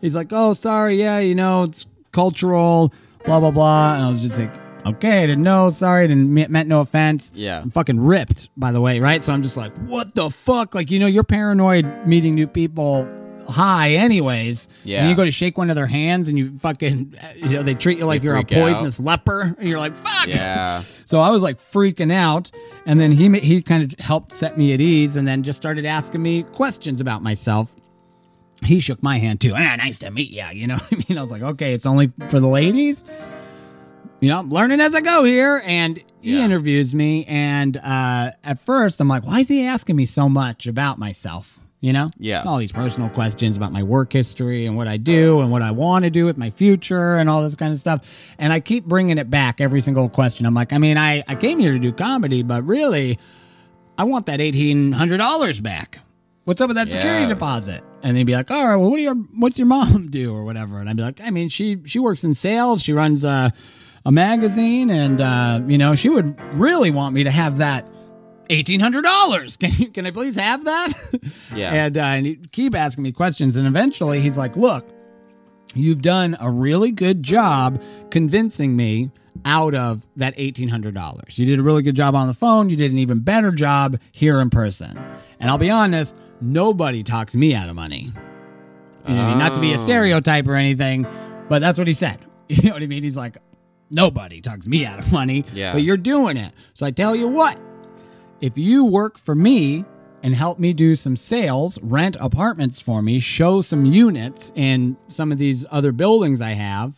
He's like, oh, sorry. Yeah, you know, it's cultural, blah, blah, blah. And I was just like, okay, I didn't know. Sorry. I didn't meant no offense. Yeah. I'm fucking ripped, by the way, right? So I'm just like, what the fuck? Like, you know, you're paranoid meeting new people high anyways. Yeah. And you go to shake one of their hands and you fucking, you know, they treat you like They you're a freak out. poisonous leper. And you're like, fuck. yeah. So I was like freaking out, and then he he kind of helped set me at ease, and then just started asking me questions about myself. He shook my hand too. Ah, nice to meet you. You know what I mean? I was like, okay, it's only for the ladies. You know, I'm learning as I go here, and he Yeah. interviews me. And uh, at first, I'm like, why is he asking me so much about myself? You know, Yeah. all these personal questions about my work history and what I do and what I want to do with my future and all this kind of stuff. And I keep bringing it back every single question. I'm like, I mean, I, I came here to do comedy, but really, I want that $1,800 back. What's up with that security Yeah. deposit? And they'd be like, all right, well, what do your, what's your mom do or whatever? And I'd be like, I mean, she, she works in sales. She runs a, a magazine and, uh, you know, she would really want me to have that $1,800. Can you, can I please have that? Yeah. and, uh, and he'd keep asking me questions. And eventually he's like, look, you've done a really good job convincing me out of that $1,800. You did a really good job on the phone. You did an even better job here in person. And I'll be honest, nobody talks me out of money. You know I mean? Not to be a Oh. stereotype or anything, but that's what he said. You know what I mean? He's like, nobody talks me out of money, Yeah. but you're doing it. So I tell you what, if you work for me and help me do some sales, rent apartments for me, show some units in some of these other buildings I have,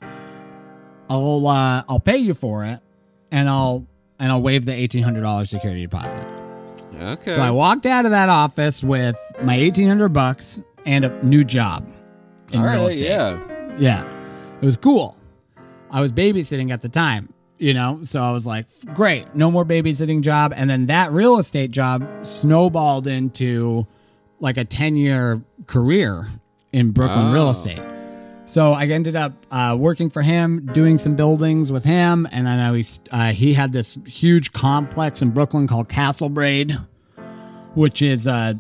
I'll uh, I'll pay you for it, and I'll and I'll waive the eighteen hundred dollars security deposit. Okay. So I walked out of that office with my eighteen hundred bucks and a new job in All real right, estate. Yeah. Yeah. It was cool. I was babysitting at the time, you know, so I was like, great, no more babysitting job. And then that real estate job snowballed into like a 10 year career in Brooklyn real estate. So I ended up uh, working for him, doing some buildings with him, and then I was, uh, he had this huge complex in Brooklyn called Castle Braid, which is uh,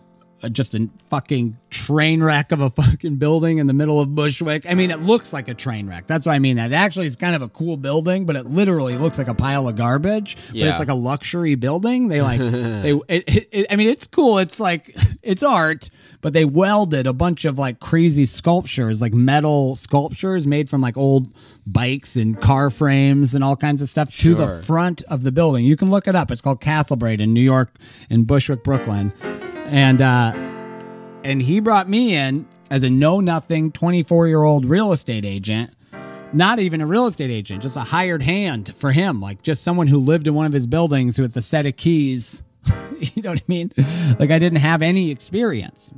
just a fucking train wreck of a fucking building in the middle of Bushwick. I mean, it looks like a train wreck. That's what I mean. That it actually is kind of a cool building, but it literally looks like a pile of garbage. But Yeah. it's like a luxury building. They like they. It, it, it, I mean, it's cool. It's like it's art, but they welded a bunch of like crazy sculptures, like metal sculptures made from like old bikes and car frames and all kinds of stuff to the front of the building. You can look it up. It's called Castle Braid in New York, in Bushwick, Brooklyn, and uh, and he brought me in as a know nothing 24 year old real estate agent. Not even a real estate agent, just a hired hand for him, like just someone who lived in one of his buildings with a set of keys. you know what I mean? Like I didn't have any experience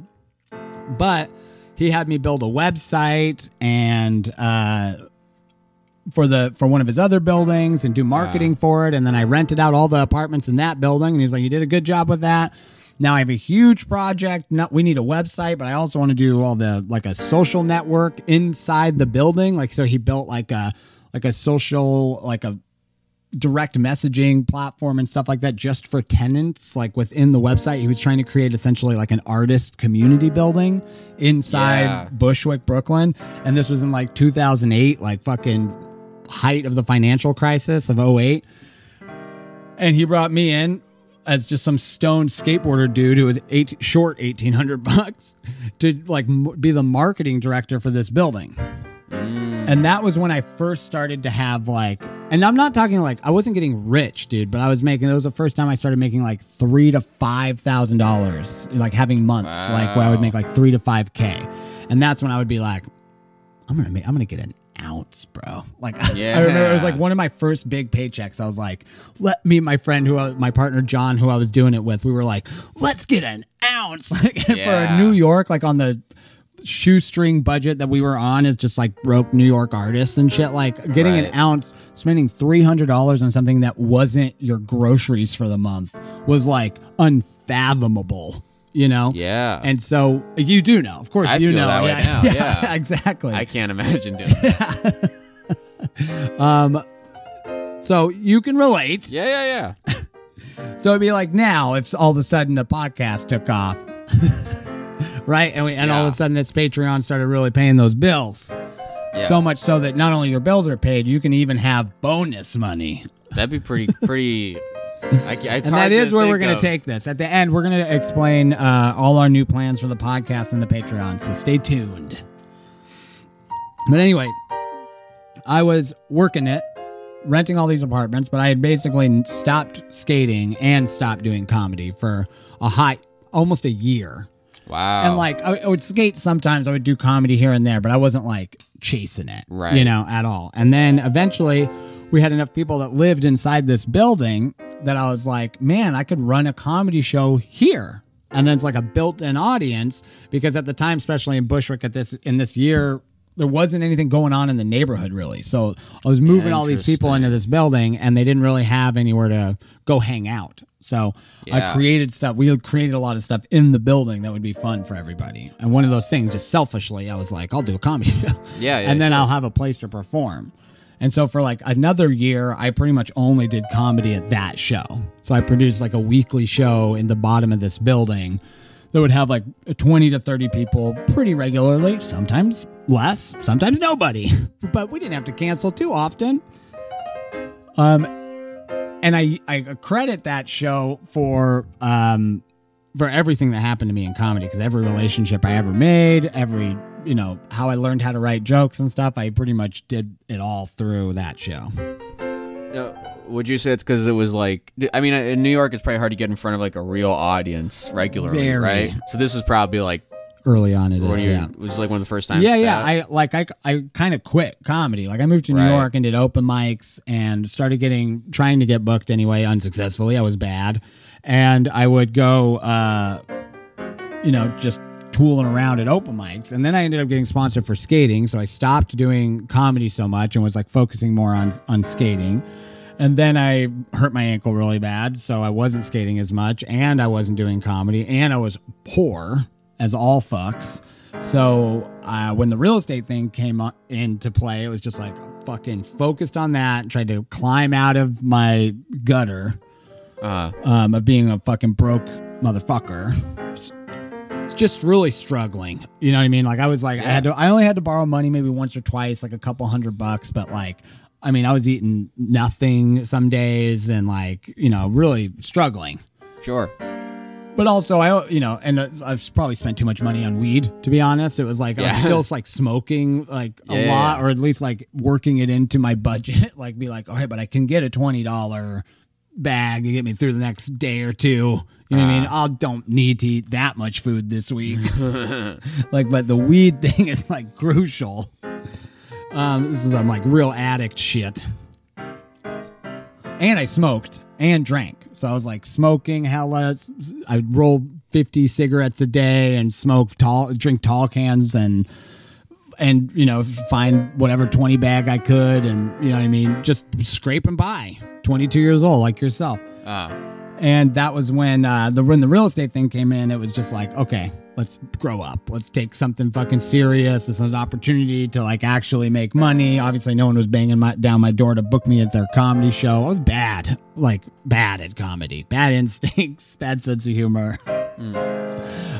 but he had me build a website and uh, for the for one of his other buildings and do marketing for it and then i rented out all the apartments in that building and he's like you did a good job with that now i have a huge project. No, we need a website but i also want to do all the like a social network inside the building. Like so he built like a like a social like a direct messaging platform and stuff like that just for tenants like within the website. He was trying to create essentially like an artist community building inside Yeah. bushwick brooklyn. And this was in like 2008 like fucking height of the financial crisis of 08 and he brought me in as just some stone skateboarder dude who was eight, short 1800 bucks to like m- be the marketing director for this building. Mm. And that was when I first started to have like, and I'm not talking like I wasn't getting rich, dude, but I was making. It was the first time I started making like three to five thousand dollars, like having months, like where I would make like three to five k, and that's when I would be like, I'm gonna make, I'm gonna get an bro. Like I remember it was like one of my first big paychecks. I was like, let me, my friend who I, my partner John, who I was doing it with, we were like, let's get an ounce like, for Yeah. New York, like on the shoestring budget that we were on is just like broke New York artists and shit. Like getting an ounce, spending three hundred dollars on something that wasn't your groceries for the month was like unfathomable. You know? Yeah. And so you do know, of course, I you know. yeah, now, yeah. exactly. I can't imagine doing that. um, so you can relate. Yeah, yeah, yeah. So it'd be like now if all of a sudden the podcast took off, right? And we, and all of a sudden this Patreon started really paying those bills. Yeah. So much so that not only your bills are paid, you can even have bonus money. That'd be pretty, pretty. I, And that is where we're going to take this. At the end, we're going to explain uh, all our new plans for the podcast and the Patreon. So stay tuned. But anyway, I was working it, renting all these apartments, but I had basically stopped skating and stopped doing comedy for a high, almost a year. Wow. And like I, I would skate sometimes, I would do comedy here and there, but I wasn't like chasing it, Right. You know, at all. And then eventually, we had enough people that lived inside this building that I was like, man, I could run a comedy show here. And then it's like a built-in audience because at the time, especially in Bushwick, at this in this year, there wasn't anything going on in the neighborhood really. So I was moving all these people into this building, and they didn't really have anywhere to go hang out. So I created stuff. We created a lot of stuff in the building that would be fun for everybody. And one of those things, just selfishly, I was like, I'll do a comedy show. Yeah, yeah, and then I'll have a place to perform. And so for like another year, I pretty much only did comedy at that show. So I produced like a weekly show in the bottom of this building that would have like 20 to 30 people pretty regularly, sometimes less, sometimes nobody. But we didn't have to cancel too often. Um and I I credit that show for um for everything that happened to me in comedy because every relationship I ever made, every you know how I learned how to write jokes and stuff, I pretty much did it all through that show. Uh, would you say it's because it was like? I mean, in New York, it's probably hard to get in front of like a real audience regularly, Very. right? So this is probably like Early on, it is yeah. it was like one of the first times. Yeah, yeah. I like I I kind of quit comedy. Like I moved to New Right. York and did open mics and started getting trying to get booked anyway unsuccessfully. I was bad. And I would go uh you know, just tooling around at open mics. And then I ended up getting sponsored for skating, so I stopped doing comedy so much and was like focusing more on on skating. And then I hurt my ankle really bad, so I wasn't skating as much, and I wasn't doing comedy, and I was poor as all fucks. So uh, when the real estate thing came into play, it was just like fucking focused on that, tried to climb out of my gutter uh, um, of being a fucking broke motherfucker. Just really struggling. You know what I mean? Like I was like I had to I only had to borrow money maybe once or twice, like a couple hundred bucks, but like I mean, I was eating nothing some days and like, you know, really struggling. Sure. But also, I you know, and uh, I've probably spent too much money on weed. To be honest, it was like I was still like smoking like a Yeah, lot, yeah. or at least like working it into my budget. like be like, all right, but I can get a twenty dollar bag to get me through the next day or two. You know what I mean? Ah. I don't need to eat that much food this week. like, but the weed thing is like crucial. Um, this is um, like real addict shit. And I smoked and drank. So I was like smoking hella. I'd roll 50 cigarettes a day and smoke tall, drink tall cans and, and, you know, find whatever 20 bag I could. And, you know what I mean? Just scraping by. 22 years old, like yourself. Ah. And that was when uh, the when the real estate thing came in. It was just like, okay, let's grow up. Let's take something fucking serious. This is an opportunity to like actually make money. Obviously, no one was banging my, down my door to book me at their comedy show. I was bad, like bad at comedy, bad instincts, bad sense of humor.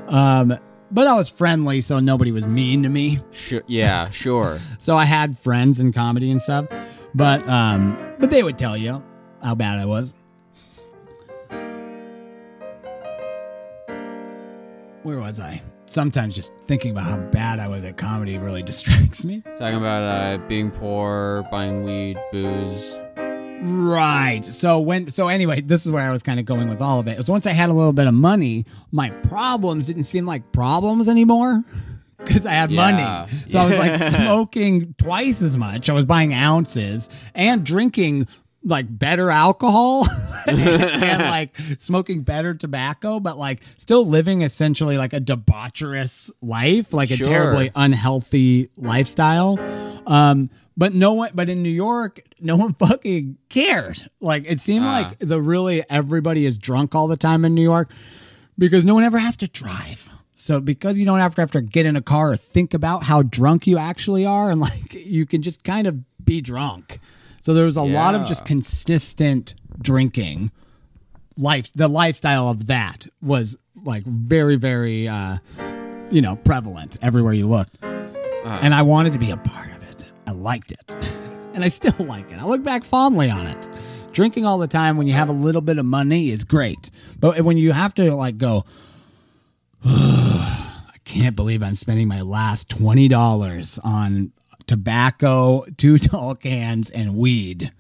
Um, but I was friendly, so nobody was mean to me. Sure. Yeah. Sure. So I had friends in comedy and stuff, but um, but they would tell you how bad I was. Where was I? Sometimes just thinking about how bad I was at comedy really distracts me. Talking about uh, being poor, buying weed, booze. Right. So when so anyway, this is where I was kind of going with all of it. Is once I had a little bit of money, my problems didn't seem like problems anymore. Because I had Yeah. money. So I was like smoking twice as much. I was buying ounces and drinking like better alcohol and like smoking better tobacco, but like still living essentially like a debaucherous life, like a Sure. terribly unhealthy lifestyle. Um, but no one, but in New York, no one fucking cared. Like it seemed Ah. like the really everybody is drunk all the time in New York because no one ever has to drive. So because you don't have to have to get in a car or think about how drunk you actually are, and like you can just kind of be drunk. So there was a lot of just consistent drinking. Life, the lifestyle of that was like very, very, uh, you know, prevalent everywhere you looked. And I wanted to be a part of it. I liked it. and I still like it. I look back fondly on it. Drinking all the time when you have a little bit of money is great. But when you have to like go, I can't believe I'm spending my last $20 on tobacco, two tall cans, and weed.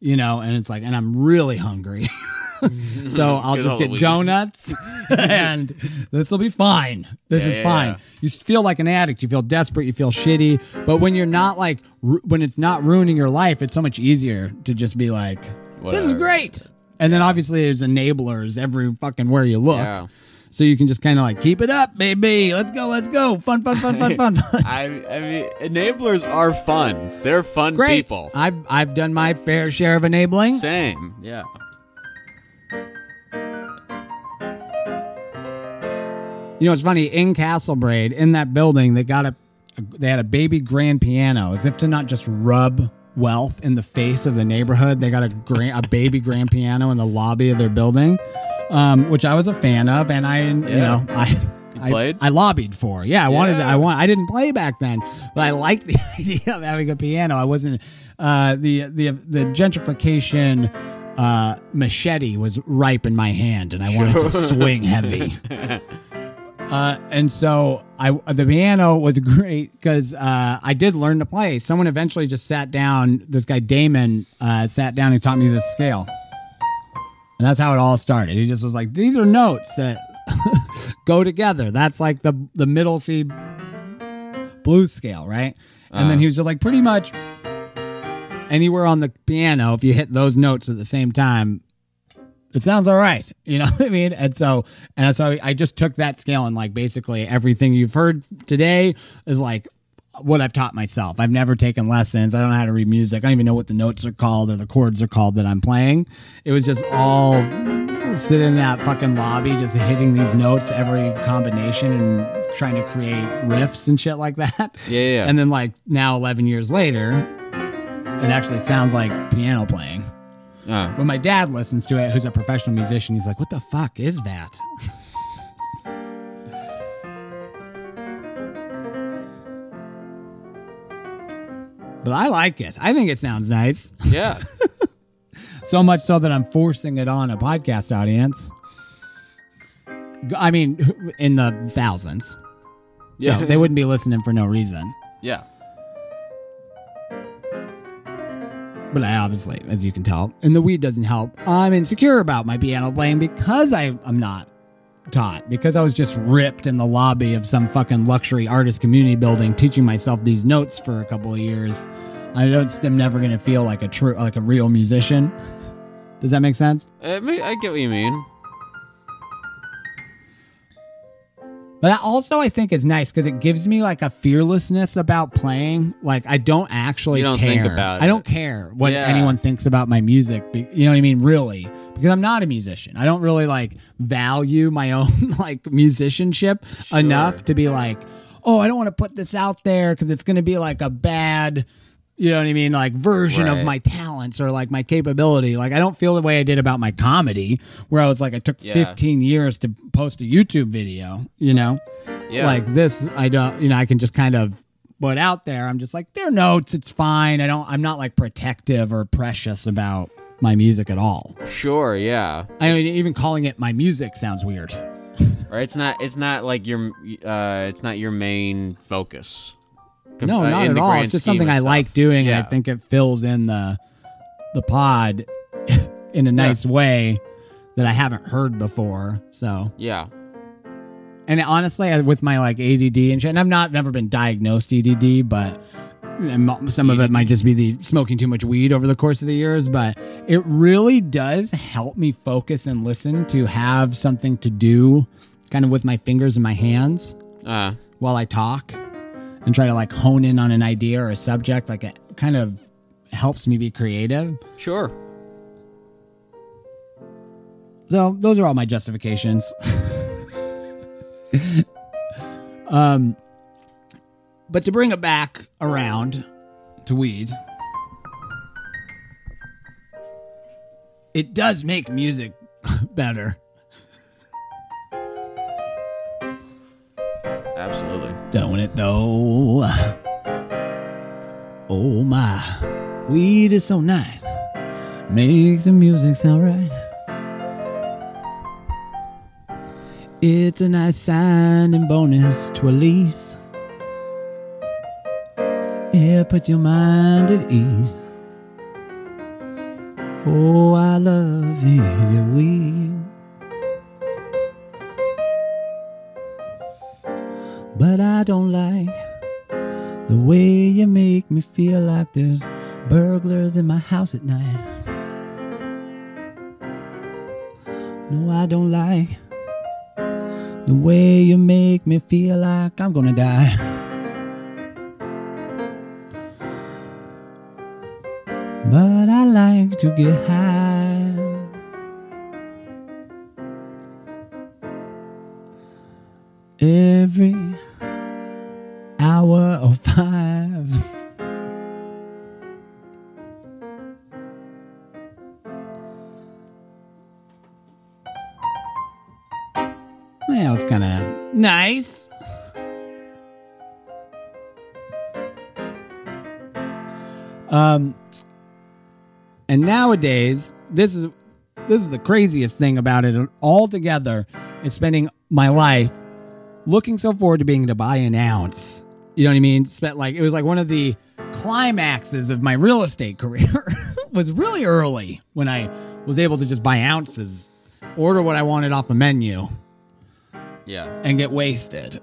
You know, and it's like, and I'm really hungry. so I'll just all the get weed. donuts and this will be fine. This Yeah, is yeah, fine. yeah. You feel like an addict. You feel desperate. You feel shitty. But when you're not like, ru- when it's not ruining your life, it's so much easier to just be like, this is Whatever. great. And then obviously there's enablers every fucking where you look. Yeah. So you can just kind of like keep it up, baby. Let's go, let's go. Fun, fun, fun, fun, fun. I, I mean, enablers are fun. They're fun Great. people. I've I've done my fair share of enabling. Same. Yeah. You know, it's funny in Castlebraid, in that building, they got a, they had a baby grand piano, as if to not just rub wealth in the face of the neighborhood. They got a grand, a baby grand piano in the lobby of their building, um, which I was a fan of, and I, you know, I. I- played? I, lobbied for. Yeah, I wanted. To, I want. I didn't play back then, but I liked the idea of having a piano. I wasn't. Uh, the the the gentrification uh, machete was ripe in my hand, and I wanted to swing heavy. Uh, and so I the piano was great because uh, I did learn to play. Someone eventually just sat down. This guy Damon uh, sat down and taught me this scale, and that's how it all started. He just was like, "These are notes that go together." That's like the the middle C blues scale, right? And then he was just like, pretty much anywhere on the piano, if you hit those notes at the same time, it sounds all right. You know what I mean? And so, and so I just took that scale and like basically everything you've heard today is like what I've taught myself. I've never taken lessons. I don't know how to read music. I don't even know what the notes are called or the chords are called that I'm playing. It was just all sitting in that fucking lobby, just hitting these notes every combination and trying to create riffs and shit like that. Yeah, yeah. And then like now 11 years later, it actually sounds like piano playing. Uh, When my dad listens to it, who's a professional musician, he's like, "What the fuck is that?" but I like it. I think it sounds nice. yeah. So much so that I'm forcing it on a podcast audience. I mean, in the thousands. So Yeah. they wouldn't be listening for no reason. yeah. But I obviously, as you can tell, and the weed doesn't help. I'm insecure about my piano playing because I, I'm not taught, because I was just ripped in the lobby of some fucking luxury artist community building teaching myself these notes for a couple of years. I don't, I'm never going to feel like a true, like a real musician. Does that make sense? Uh, I, mean, I get what you mean. But I also, I think is nice because it gives me like a fearlessness about playing. Like I don't actually You don't care. think about I don't care what Yeah. anyone thinks about my music. be- You know what I mean? Really, because I'm not a musician. I don't really like value my own like musicianship enough to be like, oh, I don't want to put this out there because it's going to be like a bad. You know what I mean? Like version of my talents or like my capability. Like I don't feel the way I did about my comedy, where I was like, I took Yeah. 15 years to post a YouTube video. You know, Yeah. like this i don't you know i can just kind of put out there i'm just like they're notes it's fine i don't i'm not like protective or precious about my music at all sure. Yeah. i mean even calling it my music sounds weird Right. It's not. It's not like your. Uh. It's not your main focus. Com- no uh, not at all it's just something i stuff. like doing and Yeah. i think it fills in the the pod in a nice way that i haven't heard before so Yeah. and honestly with my like ADD and shit and i've not never been diagnosed edd but some of it might just be the smoking too much weed over the course of the years but it really does help me focus and listen to have something to do kind of with my fingers and my hands Uh. while i talk and try to like hone in on an idea or a subject like it kind of helps me be creative Sure. So those are all my justifications. um, but to bring it back around to weed, it does make music better. Absolutely. Don't it though? Oh my, weed is so nice. Makes the music sound right. It's a nice sign and bonus to a lease. It puts your mind at ease. Oh, I love your weed. But I don't like the way you make me feel like there's burglars in my house at night. No, I don't like the way you make me feel like I'm gonna die. But I like to get high. Every hour or five. That was kind of nice. Um, and nowadays, this is this is the craziest thing about it altogether is spending my life looking so forward to being to buy an ounce. You know what I mean? Spent like it was like one of the climaxes of my real estate career was really early when I was able to just buy ounces, order what I wanted off the menu, Yeah. and get wasted.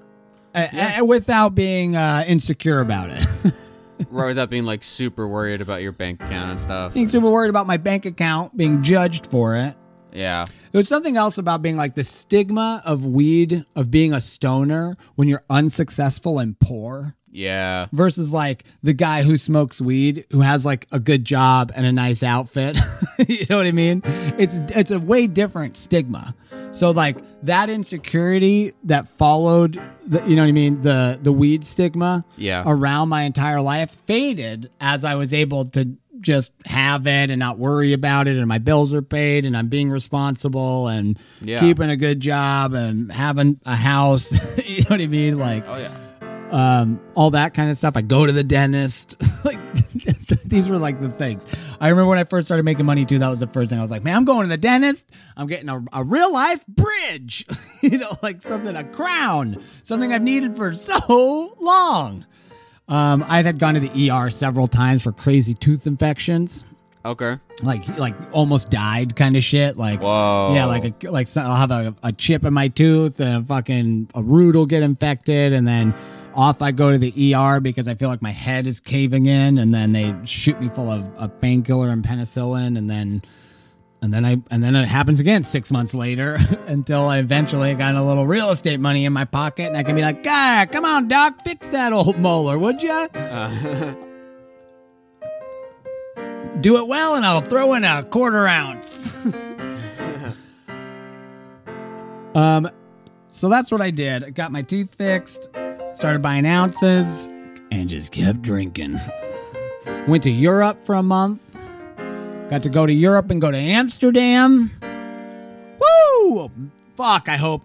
A- without being uh, insecure about it. right without being like super worried about your bank account and stuff. being super worried about my bank account being judged for it. Yeah. There's something else about being like the stigma of weed, of being a stoner when you're unsuccessful and poor Yeah. versus like the guy who smokes weed who has like a good job and a nice outfit. you know what I mean? It's it's a way different stigma. So like that insecurity that followed the you know what I mean, the the weed stigma Yeah. around my entire life faded as I was able to just have it and not worry about it and my bills are paid and I'm being responsible and Yeah. keeping a good job and having a house. you know what I mean? Like Oh yeah. um, all that kind of stuff. I go to the dentist. like these were like the things. I remember when I first started making money too. That was the first thing I was like, man, I'm going to the dentist. I'm getting a, a real life bridge, you know, like something a crown, something I've needed for so long. Um, I had gone to the ER several times for crazy tooth infections Okay. like like almost died kind of shit like Whoa. yeah like a, like so i'll have a, a chip in my tooth and a fucking a root will get infected and then off i go to the er because i feel like my head is caving in and then they shoot me full of, of painkiller and penicillin and then and then I and then it happens again six months later until I eventually got a little real estate money in my pocket and I can be like, God, come on, doc, fix that old molar, would ya? Do it well, and I'll throw in a quarter ounce. um, so that's what I did. I got my teeth fixed, started buying ounces, and just kept drinking. Went to Europe for a month. Got to go to Europe and go to Amsterdam. Woo! Fuck, I hope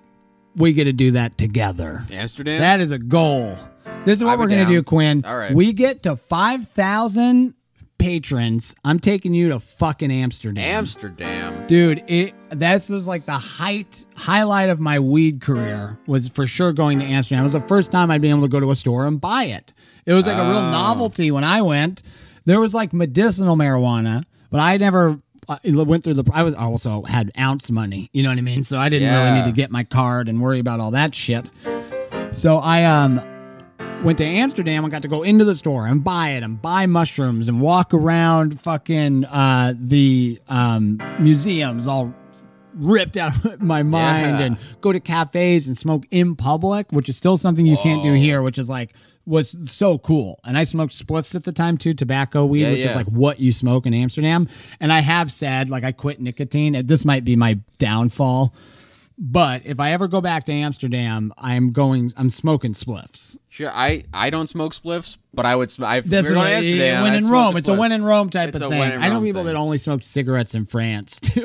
we get to do that together. Amsterdam. That is a goal. This is what we're going to do, Quinn. All right. We get to 5,000 patrons. I'm taking you to fucking Amsterdam. Amsterdam. Dude, it this was like the height highlight of my weed career was for sure going to Amsterdam. It was the first time I'd be able to go to a store and buy it. It was like a real Oh. novelty when I went. There was like medicinal marijuana, but I never uh, went through the I was I also had ounce money, you know what I mean? So I didn't really need to get my card and worry about all that shit. So I um went to Amsterdam and got to go into the store and buy it and buy mushrooms and walk around fucking uh, the um, museums all ripped out of my mind Yeah. and go to cafes and smoke in public, which is still something you can't do here, which is like was so cool. And I smoked spliffs at the time too, tobacco weed, Yeah, which is like what you smoke in Amsterdam. And I have said like I quit nicotine. This might be my downfall. But if I ever go back to Amsterdam, I'm going. I'm smoking spliffs. Sure. I I don't smoke spliffs, but I would. Sm- I That's we're going a- Amsterdam. when in Rome. It's a when in Rome type It's of thing. I know people thing. that only smoke cigarettes in France too.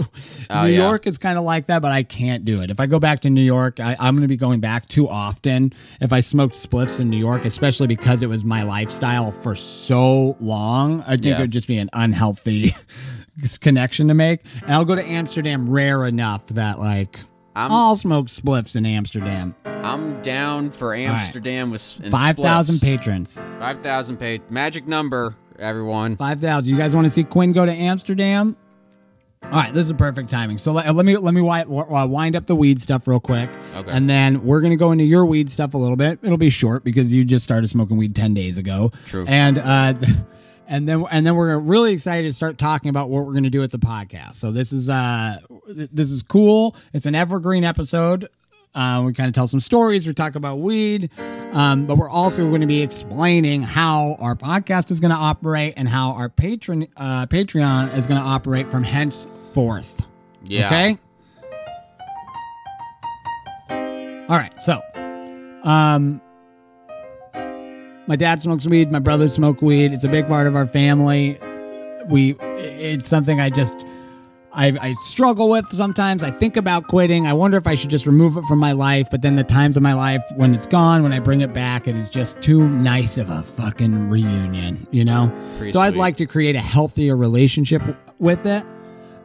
Oh, New yeah. York is kind of like that, but I can't do it. If I go back to New York, I, I'm going to be going back too often. If I smoked spliffs in New York, especially because it was my lifestyle for so long, I think Yeah. it would just be an unhealthy connection to make. And I'll go to Amsterdam rare enough that like. I'm- I'll smoke spliffs in Amsterdam. I'm down for Amsterdam with Five thousand patrons. Five thousand paid. Magic number, everyone. Five thousand. You guys want to see Quinn go to Amsterdam? All right, this is perfect timing. So let, let me let me wi- wind up the weed stuff real quick, Okay. and then we're gonna go into your weed stuff a little bit. It'll be short because you just started smoking weed ten days ago. True. And uh, and then and then we're really excited to start talking about what we're gonna do with the podcast. So this is uh this is cool. It's an evergreen episode. Uh, we kind of tell some stories. We talk about weed, um, but we're also going to be explaining how our podcast is going to operate and how our patron uh, Patreon is going to operate from henceforth. Yeah. Okay. All right. So, um, my dad smokes weed. My brothers smoke weed. It's a big part of our family. We, it's something I just, I, I struggle with sometimes. I think about quitting. I wonder if I should just remove it from my life. But then the times of my life when it's gone, when I bring it back, it is just too nice of a fucking reunion, you know? Pretty so I'd like to create a healthier relationship with it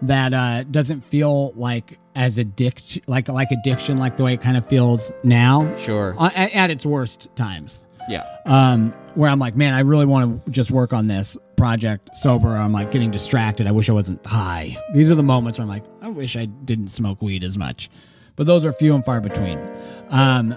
that uh, doesn't feel like as addiction, like like addiction, like the way it kind of feels now, Sure. uh, at, at its worst times. Yeah. Um, where I'm like, man, I really want to just work on this project sober. I'm like getting distracted. I wish I wasn't high. These are the moments where I'm like, I wish I didn't smoke weed as much, but those are few and far between. Um,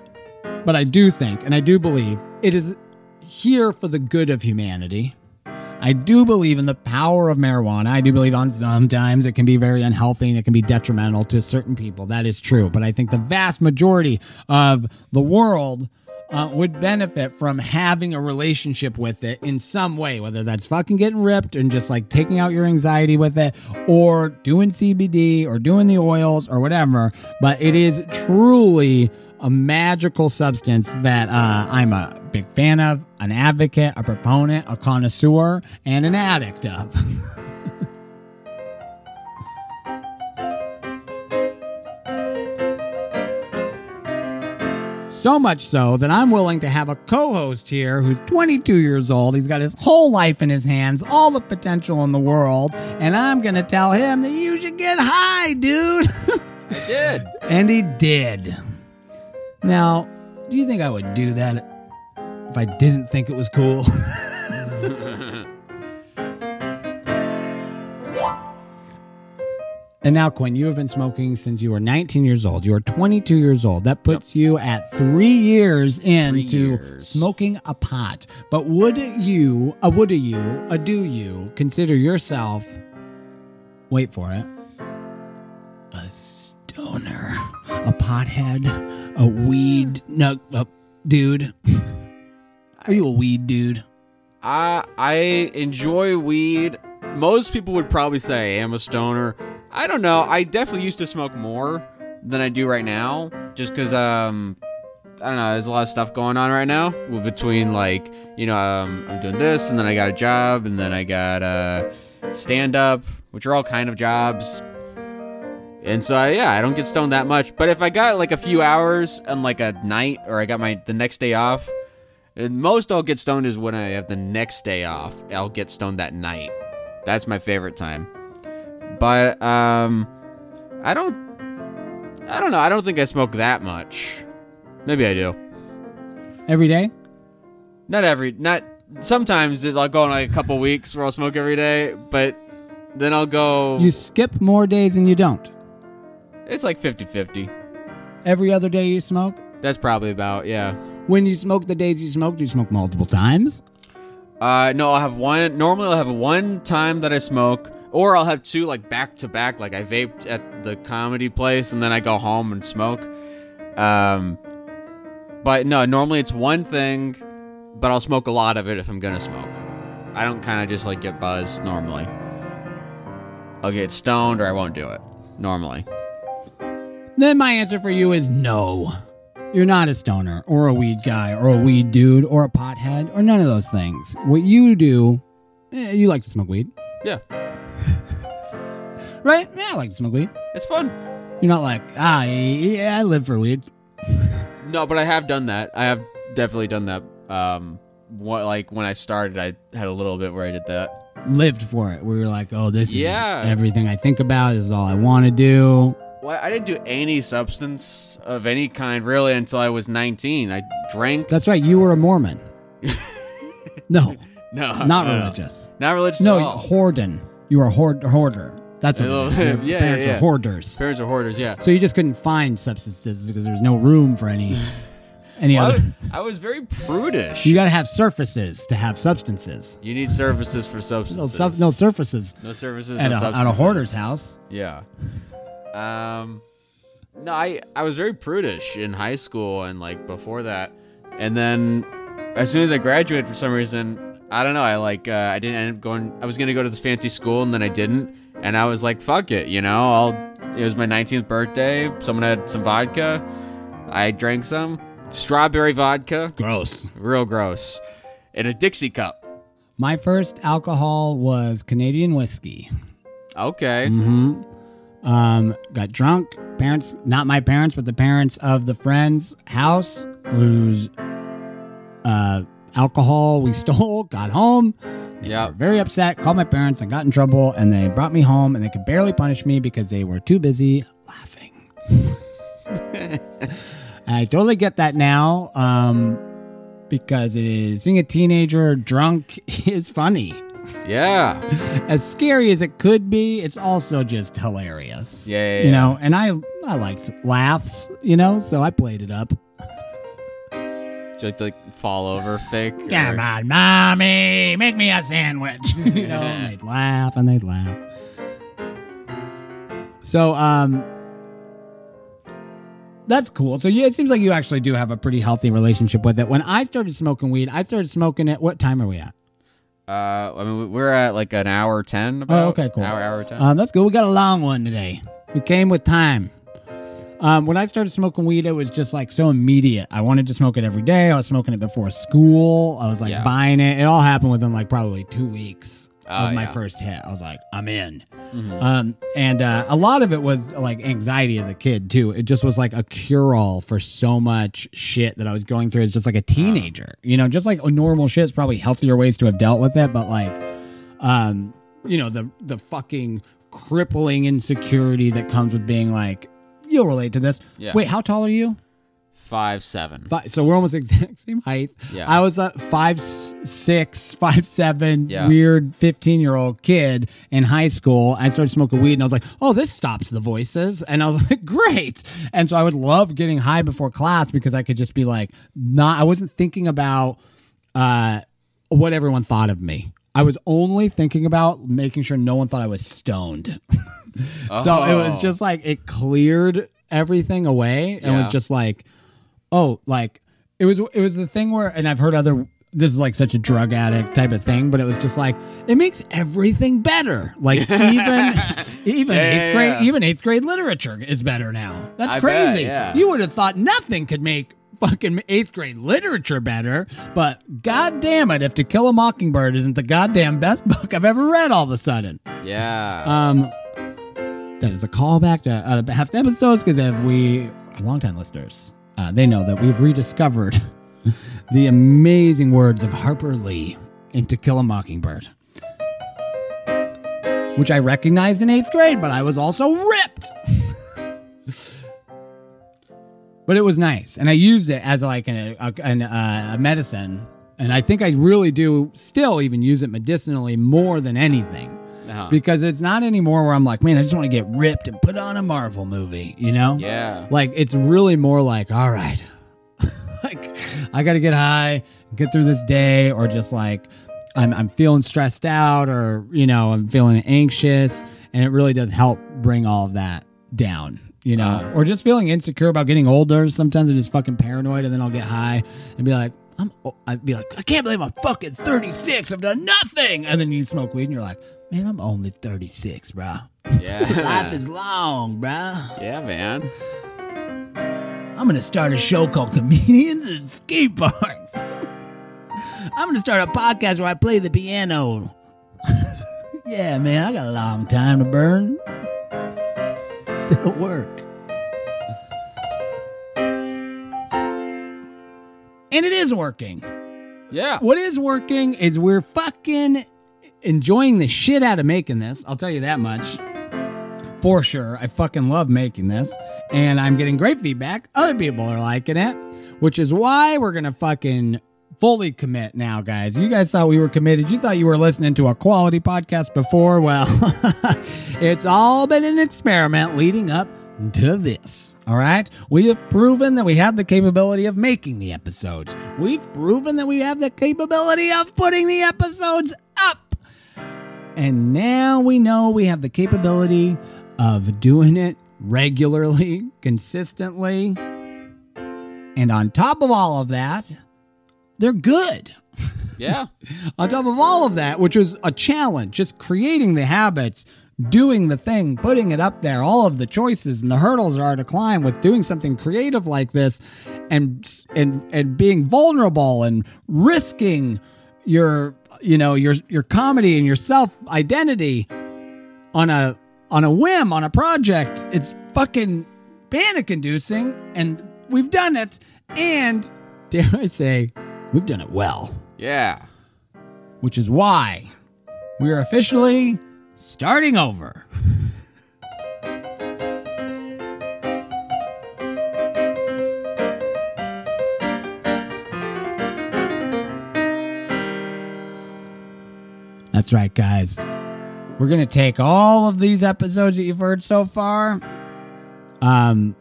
but I do think, and I do believe, it is here for the good of humanity. I do believe in the power of marijuana. I do believe on sometimes it can be very unhealthy and it can be detrimental to certain people. That is true. But I think the vast majority of the world uh, would benefit from having a relationship with it in some way, whether that's fucking getting ripped and just like taking out your anxiety with it, or doing CBD or doing the oils or whatever. But it is truly a magical substance that uh, I'm a big fan of, an advocate, a proponent, a connoisseur, and an addict of. So much so that I'm willing to have a co host here who's 22 years old. He's got his whole life in his hands, all the potential in the world. And I'm going to tell him that you should get high, dude. I did. and he did. Now, do you think I would do that if I didn't think it was cool? And now, Quinn, you have been smoking since you were 19 years old. You are 22 years old. That puts you at three years into years. smoking a pot. But would you, a would you, a do you consider yourself, wait for it, a stoner, a pothead, a weed, no, a dude? Are you a weed dude? I I enjoy weed. Most people would probably say I am a stoner. I don't know. I definitely used to smoke more than I do right now, just because um I don't know. There's a lot of stuff going on right now between like you know um, I'm doing this and then I got a job and then I got uh stand up, which are all kind of jobs. And so I, yeah, I don't get stoned that much. But if I got like a few hours and like a night, or I got my the next day off, and most I'll get stoned is when I have the next day off. I'll get stoned that night. That's my favorite time. But um I don't I don't know. I don't think I smoke that much. Maybe I do. Every day? Not every not sometimes I'll go on like a couple weeks where I'll smoke every day, but then I'll go You skip more days than you don't. it's like 50-50. Every other day you smoke? That's probably about, yeah. When you smoke the days you smoke, do you smoke multiple times? Uh, no, I'll have one. Normally, I'll have one time that I smoke, or I'll have two like back to back. Like I vaped at the comedy place, and then I go home and smoke. Um, but no, normally it's one thing, but I'll smoke a lot of it if I'm gonna smoke. I don't kind of just like get buzzed normally. I'll get stoned, or I won't do it normally. Then my answer for you is no. You're not a stoner or a weed guy or a weed dude or a pothead or none of those things. What you do, eh, you like to smoke weed, Yeah, right? Yeah, I like to smoke weed. it's fun. You're not like, ah, yeah, I live for weed. No, but I have done that. I have definitely done that. Um, what like when I started, I had a little bit where I did that. Lived for it. Where you're like, oh, this Yeah. is everything I think about. This is all I want to do. Well, I didn't do any substance of any kind really until I was 19. I drank. That's right. You were a Mormon. no, No, not no, religious. Not religious. No, at all. Hoarden. You were a hoard- hoarder. That's what it is. Your yeah, parents yeah, yeah. hoarders. Parents are hoarders. Yeah. So you just couldn't find substances because there was no room for any any Well, I, other. was, I was very prudish. You got to have surfaces to have substances. You need surfaces for substances. No, sub, no surfaces No services. at no a, at a hoarder's house. Yeah. Um no, I I was very prudish in high school and like before that. And then as soon as I graduated for some reason, I don't know, I like uh, I didn't end up going I was going to go to this fancy school and then I didn't. And I was like, fuck it, you know, I'll it was my 19th birthday. Someone had some vodka. I drank some strawberry vodka. Gross. Real gross. In a Dixie cup. My first alcohol was Canadian whiskey. Okay. hmm Um, got drunk. Parents, not my parents, but the parents of the friend's house whose uh, alcohol we stole. Got home. Yeah. very upset. Called my parents and got in trouble. And they brought me home, and they could barely punish me because they were too busy laughing. I totally get that now. Um, because it is seeing a teenager drunk is funny. Yeah. As scary as it could be, it's also just hilarious. Yeah, yeah, You yeah. know, and I I liked laughs, you know, so I played it up. Just like fall over fake. or- Come on, mommy, make me a sandwich. you know, and they'd laugh and they'd laugh. So, um, that's cool. So, yeah, it seems like you actually do have a pretty healthy relationship with it. When I started smoking weed, I started smoking it. What time are we at? Uh, I mean, we're at like an hour ten. About. Oh, okay, cool. Hour, hour ten. Um, that's good. We got a long one today. We came with time. Um, when I started smoking weed, it was just like so immediate. I wanted to smoke it every day. I was smoking it before school. I was like Yeah. buying it. It all happened within like probably two weeks. Oh, of my yeah. first hit. I was like, I'm in. Mhm. Um, and uh, a lot of it was like anxiety as a kid too. It just was like a cure all for so much shit that I was going through as just like a teenager. You know, just like normal shit is probably healthier ways to have dealt with it, but like, um, you know, the the fucking crippling insecurity that comes with being like, you'll relate to this. Yeah. Wait, how tall are you? Five seven. Five, so we're almost exact same height. Yeah. I was a five six, five seven, Yeah. weird fifteen year old kid in high school. I started smoking weed, and I was like, "Oh, this stops the voices," and I was like, "Great!" And so I would love getting high before class because I could just be like, not. I wasn't thinking about uh, what everyone thought of me. I was only thinking about making sure no one thought I was stoned. So it was Oh. just like it cleared everything away and was just like, oh, like it was it was the thing where and I've heard other this is like such a drug addict type of thing, but it was just like it makes everything better. Like even even Yeah, eighth yeah, grade yeah. even eighth grade literature is better now. That's I bet, crazy. yeah. You would have thought nothing could make fucking eighth grade literature better, but god damn it, if To Kill a Mockingbird isn't the goddamn best book I've ever read all of a sudden. Yeah. Um, that is a callback to uh, past episodes because if we are longtime listeners, uh, they know that we've rediscovered the amazing words of Harper Lee in To Kill a Mockingbird, which I recognized in eighth grade, but I was also ripped. but it was nice, and I used it as like an, a, an, uh, a medicine. And I think I really do still even use it medicinally more than anything Uh-huh. because it's not anymore where I'm like, man, I just want to get ripped and put on a Marvel movie, you know? yeah. Like it's really more like, all right, like I got to get high, get through this day, or just like I'm I'm feeling stressed out, or you know I'm feeling anxious, and it really does help bring all of that down. You know, Uh. or just feeling insecure about getting older. Sometimes I'm just fucking paranoid, and then I'll get high and be like, I'm. I'd be like, I can't believe I'm fucking 36. I've done nothing, and then you smoke weed, and you're like, man, I'm only 36, bro. Yeah. Life is long, bro. yeah, man. I'm gonna start a show called Comedians and Skate Parks. I'm gonna start a podcast where I play the piano. yeah, man, I got a long time to burn. It'll work. And it is working. Yeah. What is working is we're fucking enjoying the shit out of making this. I'll tell you that much. For sure. I fucking love making this. And I'm getting great feedback. Other people are liking it, which is why we're to fucking fully commit now, guys. You guys thought we were committed. You thought you were listening to a quality podcast before. Well, it's all been an experiment leading up to this. All right. We have proven that we have the capability of making the episodes. We've proven that we have the capability of putting the episodes up. And now we know we have the capability of doing it regularly, consistently. And on top of all of that, they're good. Yeah. On top of all of that, which was a challenge, just creating the habits, doing the thing, putting it up there, all of the choices and the hurdles are to climb with doing something creative like this and and and being vulnerable and risking your you know your your comedy and your self identity on a on a whim on a project. It's fucking panic inducing and we've done it and dare I say we've done it well Yeah. which is why we are officially starting over. That's right, guys. We're going to take all of these episodes that you've heard so far. Um,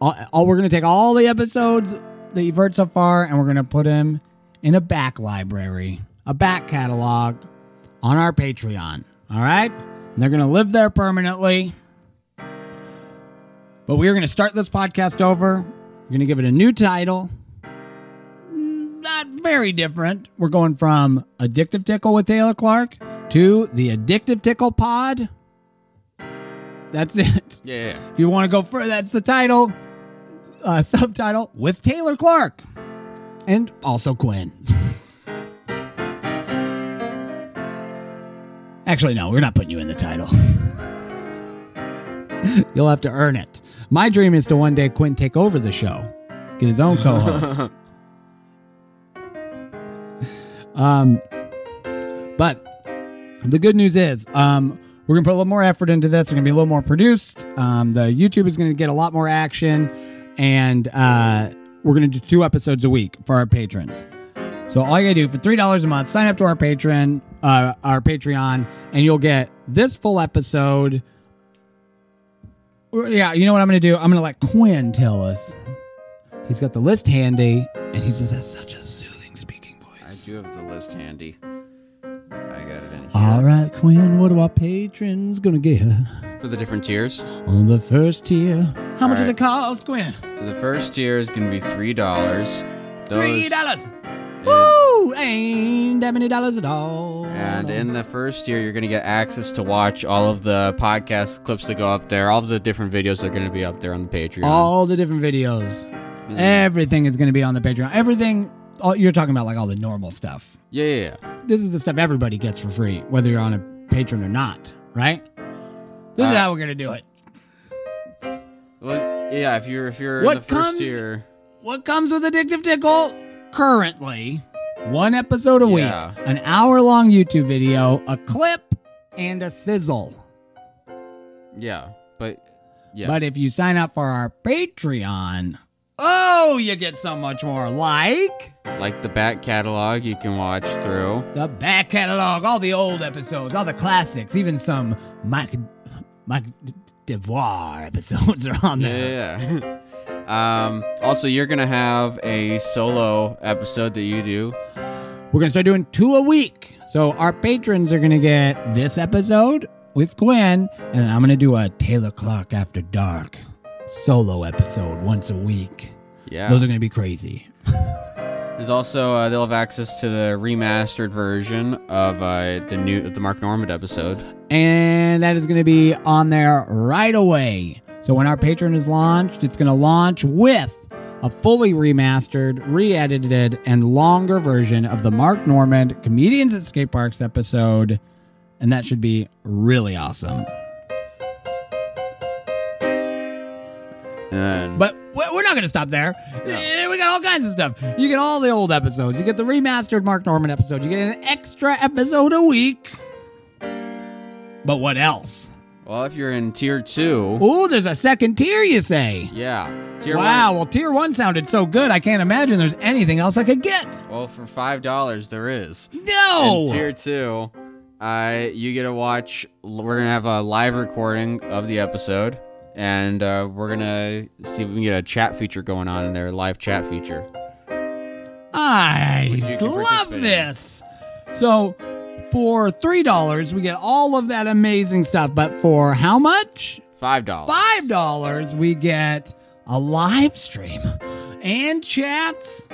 all, all we're going to take all the episodes that you've heard so far and we're going to put them in a back library, a back catalog on our Patreon. All right? And they're going to live there permanently. But we are going to start this podcast over. We're going to give it a new title. Not very different. We're going from Addictive Tickle with Taylor Clark to the Addictive Tickle Pod. That's it. Yeah. yeah. If you want to go further, that's the title, uh, subtitle with Taylor Clark and also Quinn. Actually, no, we're not putting you in the title. You'll have to earn it. My dream is to one day Quinn take over the show, get his own co-host. Um, but the good news is, um, we're gonna put a little more effort into this. It's gonna be a little more produced. Um, the YouTube is gonna get a lot more action, and uh, we're gonna do two episodes a week for our patrons. So all you gotta do for three dollars a month, sign up to our patron, uh, our Patreon, and you'll get this full episode. Yeah, you know what I'm gonna do? I'm gonna let Quinn tell us. He's got the list handy, and he just has such a soothing I do have the list handy. I got it in here. All right, Quinn, what are our patrons gonna get For the different tiers. on the first tier? How much All does right. it cost, Quinn? So the first tier is going to be $3. Those, Three dollars. Woo! Ain't that many dollars at all. And in the first year, you're going to get access to watch all of the podcast clips that go up there, all of the different videos that are going to be up there on the Patreon. all the different videos. Mm. Everything is going to be on the Patreon. Everything. All, you're talking about like all the normal stuff. yeah, yeah, yeah. This is the stuff everybody gets for free, whether you're on a patron or not. Right? This is Uh, how we're gonna do it. Well, yeah, if you're if you're in What the first comes- tier, What comes with Addictive Tickle? Currently, one episode a Yeah. week, an hour long YouTube video, a clip, and a sizzle. yeah, but yeah, But if you sign up for our Patreon, oh, you get so much more. Like like the back catalog, you can watch through. the back catalog, all the old episodes, all the classics, even some Mike, Mike Devoir episodes are on there. Yeah. yeah. um. Also, you're gonna have a solo episode that you do. We're gonna start doing two a week. So our patrons are gonna get this episode with Quinn, and then I'm gonna do a Taylor Clark After Dark solo episode once a week. Yeah. Those are gonna be crazy. There's also uh, they'll have access to the remastered version of uh, the new the Mark Normand episode. and that is going to be on there right away. So when our Patreon is launched, it's going to launch with a fully remastered, re-edited, and longer version of the Mark Normand Comedians at Skate Parks episode, and that should be really awesome. And But we- we're not going to stop there. Eh, We got all kinds of stuff. You get all the old episodes. You get the remastered Mark Normand episode. You get an extra episode a week. But what else? well, if you're in tier two, Oh, there's a second tier, you say? yeah, tier wow, one. well, tier one sounded so good. I can't imagine there's anything else I could get. Well, for five dollars there is. No. In tier two, uh, you get to watch. We're gonna have a live recording of the episode, and uh, we're gonna see if we can get a chat feature going on in there, live chat feature. I Which you can love this. So, for three dollars, we get all of that amazing stuff. But for how much? Five dollars. Five dollars, we get a live stream and chats.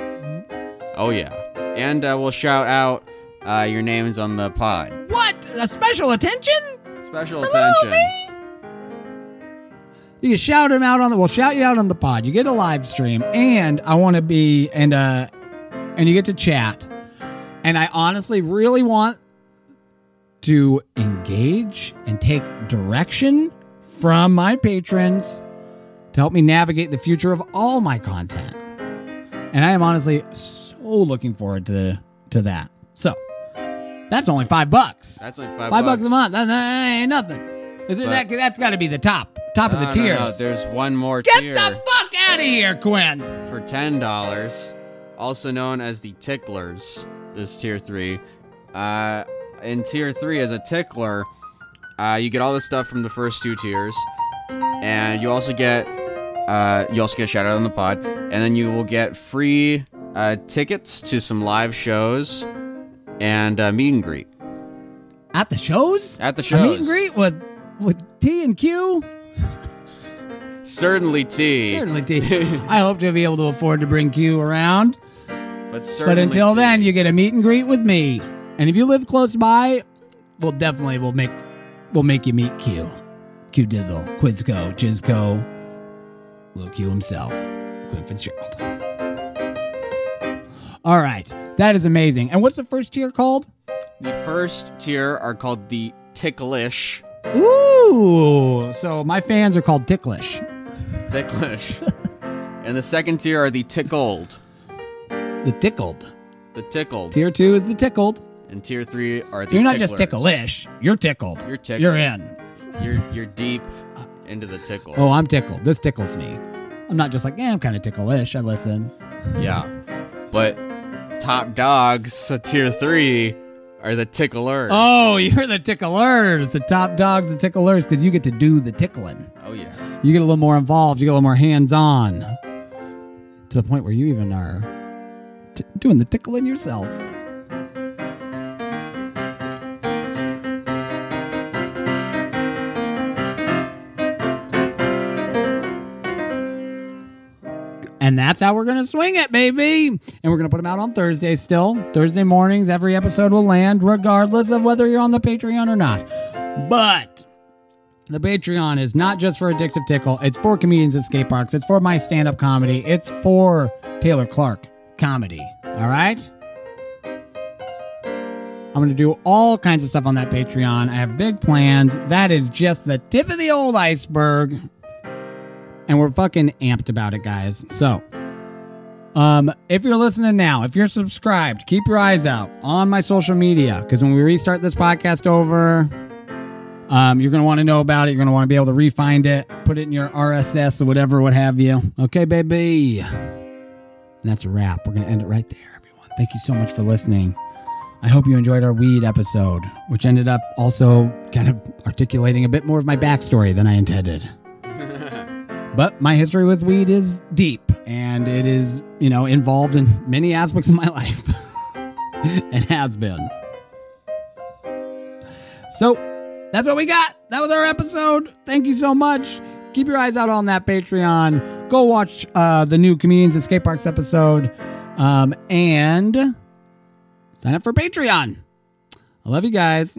Oh yeah, and uh, we'll shout out uh, your names on the pod. What? A special attention? Special For attention. You can shout him out on the. We'll shout you out on the pod. You get a live stream, and I want to be and uh, and you get to chat. And I honestly really want to engage and take direction from my patrons to help me navigate the future of all my content. And I am honestly so looking forward to to that. So that's only five bucks. That's like five, Five bucks a month. That, that ain't nothing. Is it But- that? That's got to be the top, top of the No, no, no, tiers. There's one more tier. Get tier the fuck out of here, Quinn. for ten dollars, also known as the ticklers. This tier three. Uh, in tier three, as a tickler, uh, you get all the stuff from the first two tiers, and you also get uh, you also get a shout out on the pod, and then you will get free uh, tickets to some live shows and uh, meet and greet At the shows? at the A shows. meet and greet with with T and Q. Certainly T. Certainly T. I hope to be able to afford to bring Q around. But certainly But until T. then, you get a meet and greet with me. And if you live close by, we'll definitely we'll make we'll make you meet Q. Q Dizzle, Quizco, Jizco, Lil Q himself, Quinn Fitzgerald. All right, that is amazing. And what's the first tier called? The first tier are called the ticklish. Ooh. So my fans are called ticklish. Ticklish. and the second tier are the tickled. The tickled. The tickled. Tier two is the tickled. and tier three are the So you're not just ticklish. You're tickled. You're tickled. You're in. You're you're deep into the tickle. Oh, I'm tickled. This tickles me. I'm not just like, yeah, I'm kind of ticklish. I listen. Yeah. But top dogs, so tier three, are the ticklers. Oh, you're the ticklers, the top dogs, the ticklers, because you get to do the tickling. Oh, yeah. You get a little more involved. You get a little more hands on to the point where you even are t- doing the tickling yourself. And that's how we're going to swing it, baby. And we're going to put them out on Thursday still. Thursday mornings, every episode will land, regardless of whether you're on the Patreon or not. But the Patreon is not just for Addictive Tickle, it's for comedians at skate parks, it's for my stand up comedy, it's for Taylor Clark comedy. All right? I'm going to do all kinds of stuff on that Patreon. I have big plans. That is just the tip of the old iceberg. And we're fucking amped about it, guys. So, um, if you're listening now, if you're subscribed, keep your eyes out on my social media because when we restart this podcast over, um, you're going to want to know about it. You're going to want to be able to refind it, put it in your RSS or whatever, what have you. Okay, baby. And that's a wrap. We're going to end it right there, everyone. Thank you so much for listening. I hope you enjoyed our weed episode, which ended up also kind of articulating a bit more of my backstory than I intended. But my history with weed is deep and it is, you know, involved in many aspects of my life. it has been. So, that's what we got. That was our episode. Thank you so much. Keep your eyes out on that Patreon. Go watch uh, the new Comedians at Skate Parks episode. Um, and sign up for Patreon. I love you guys.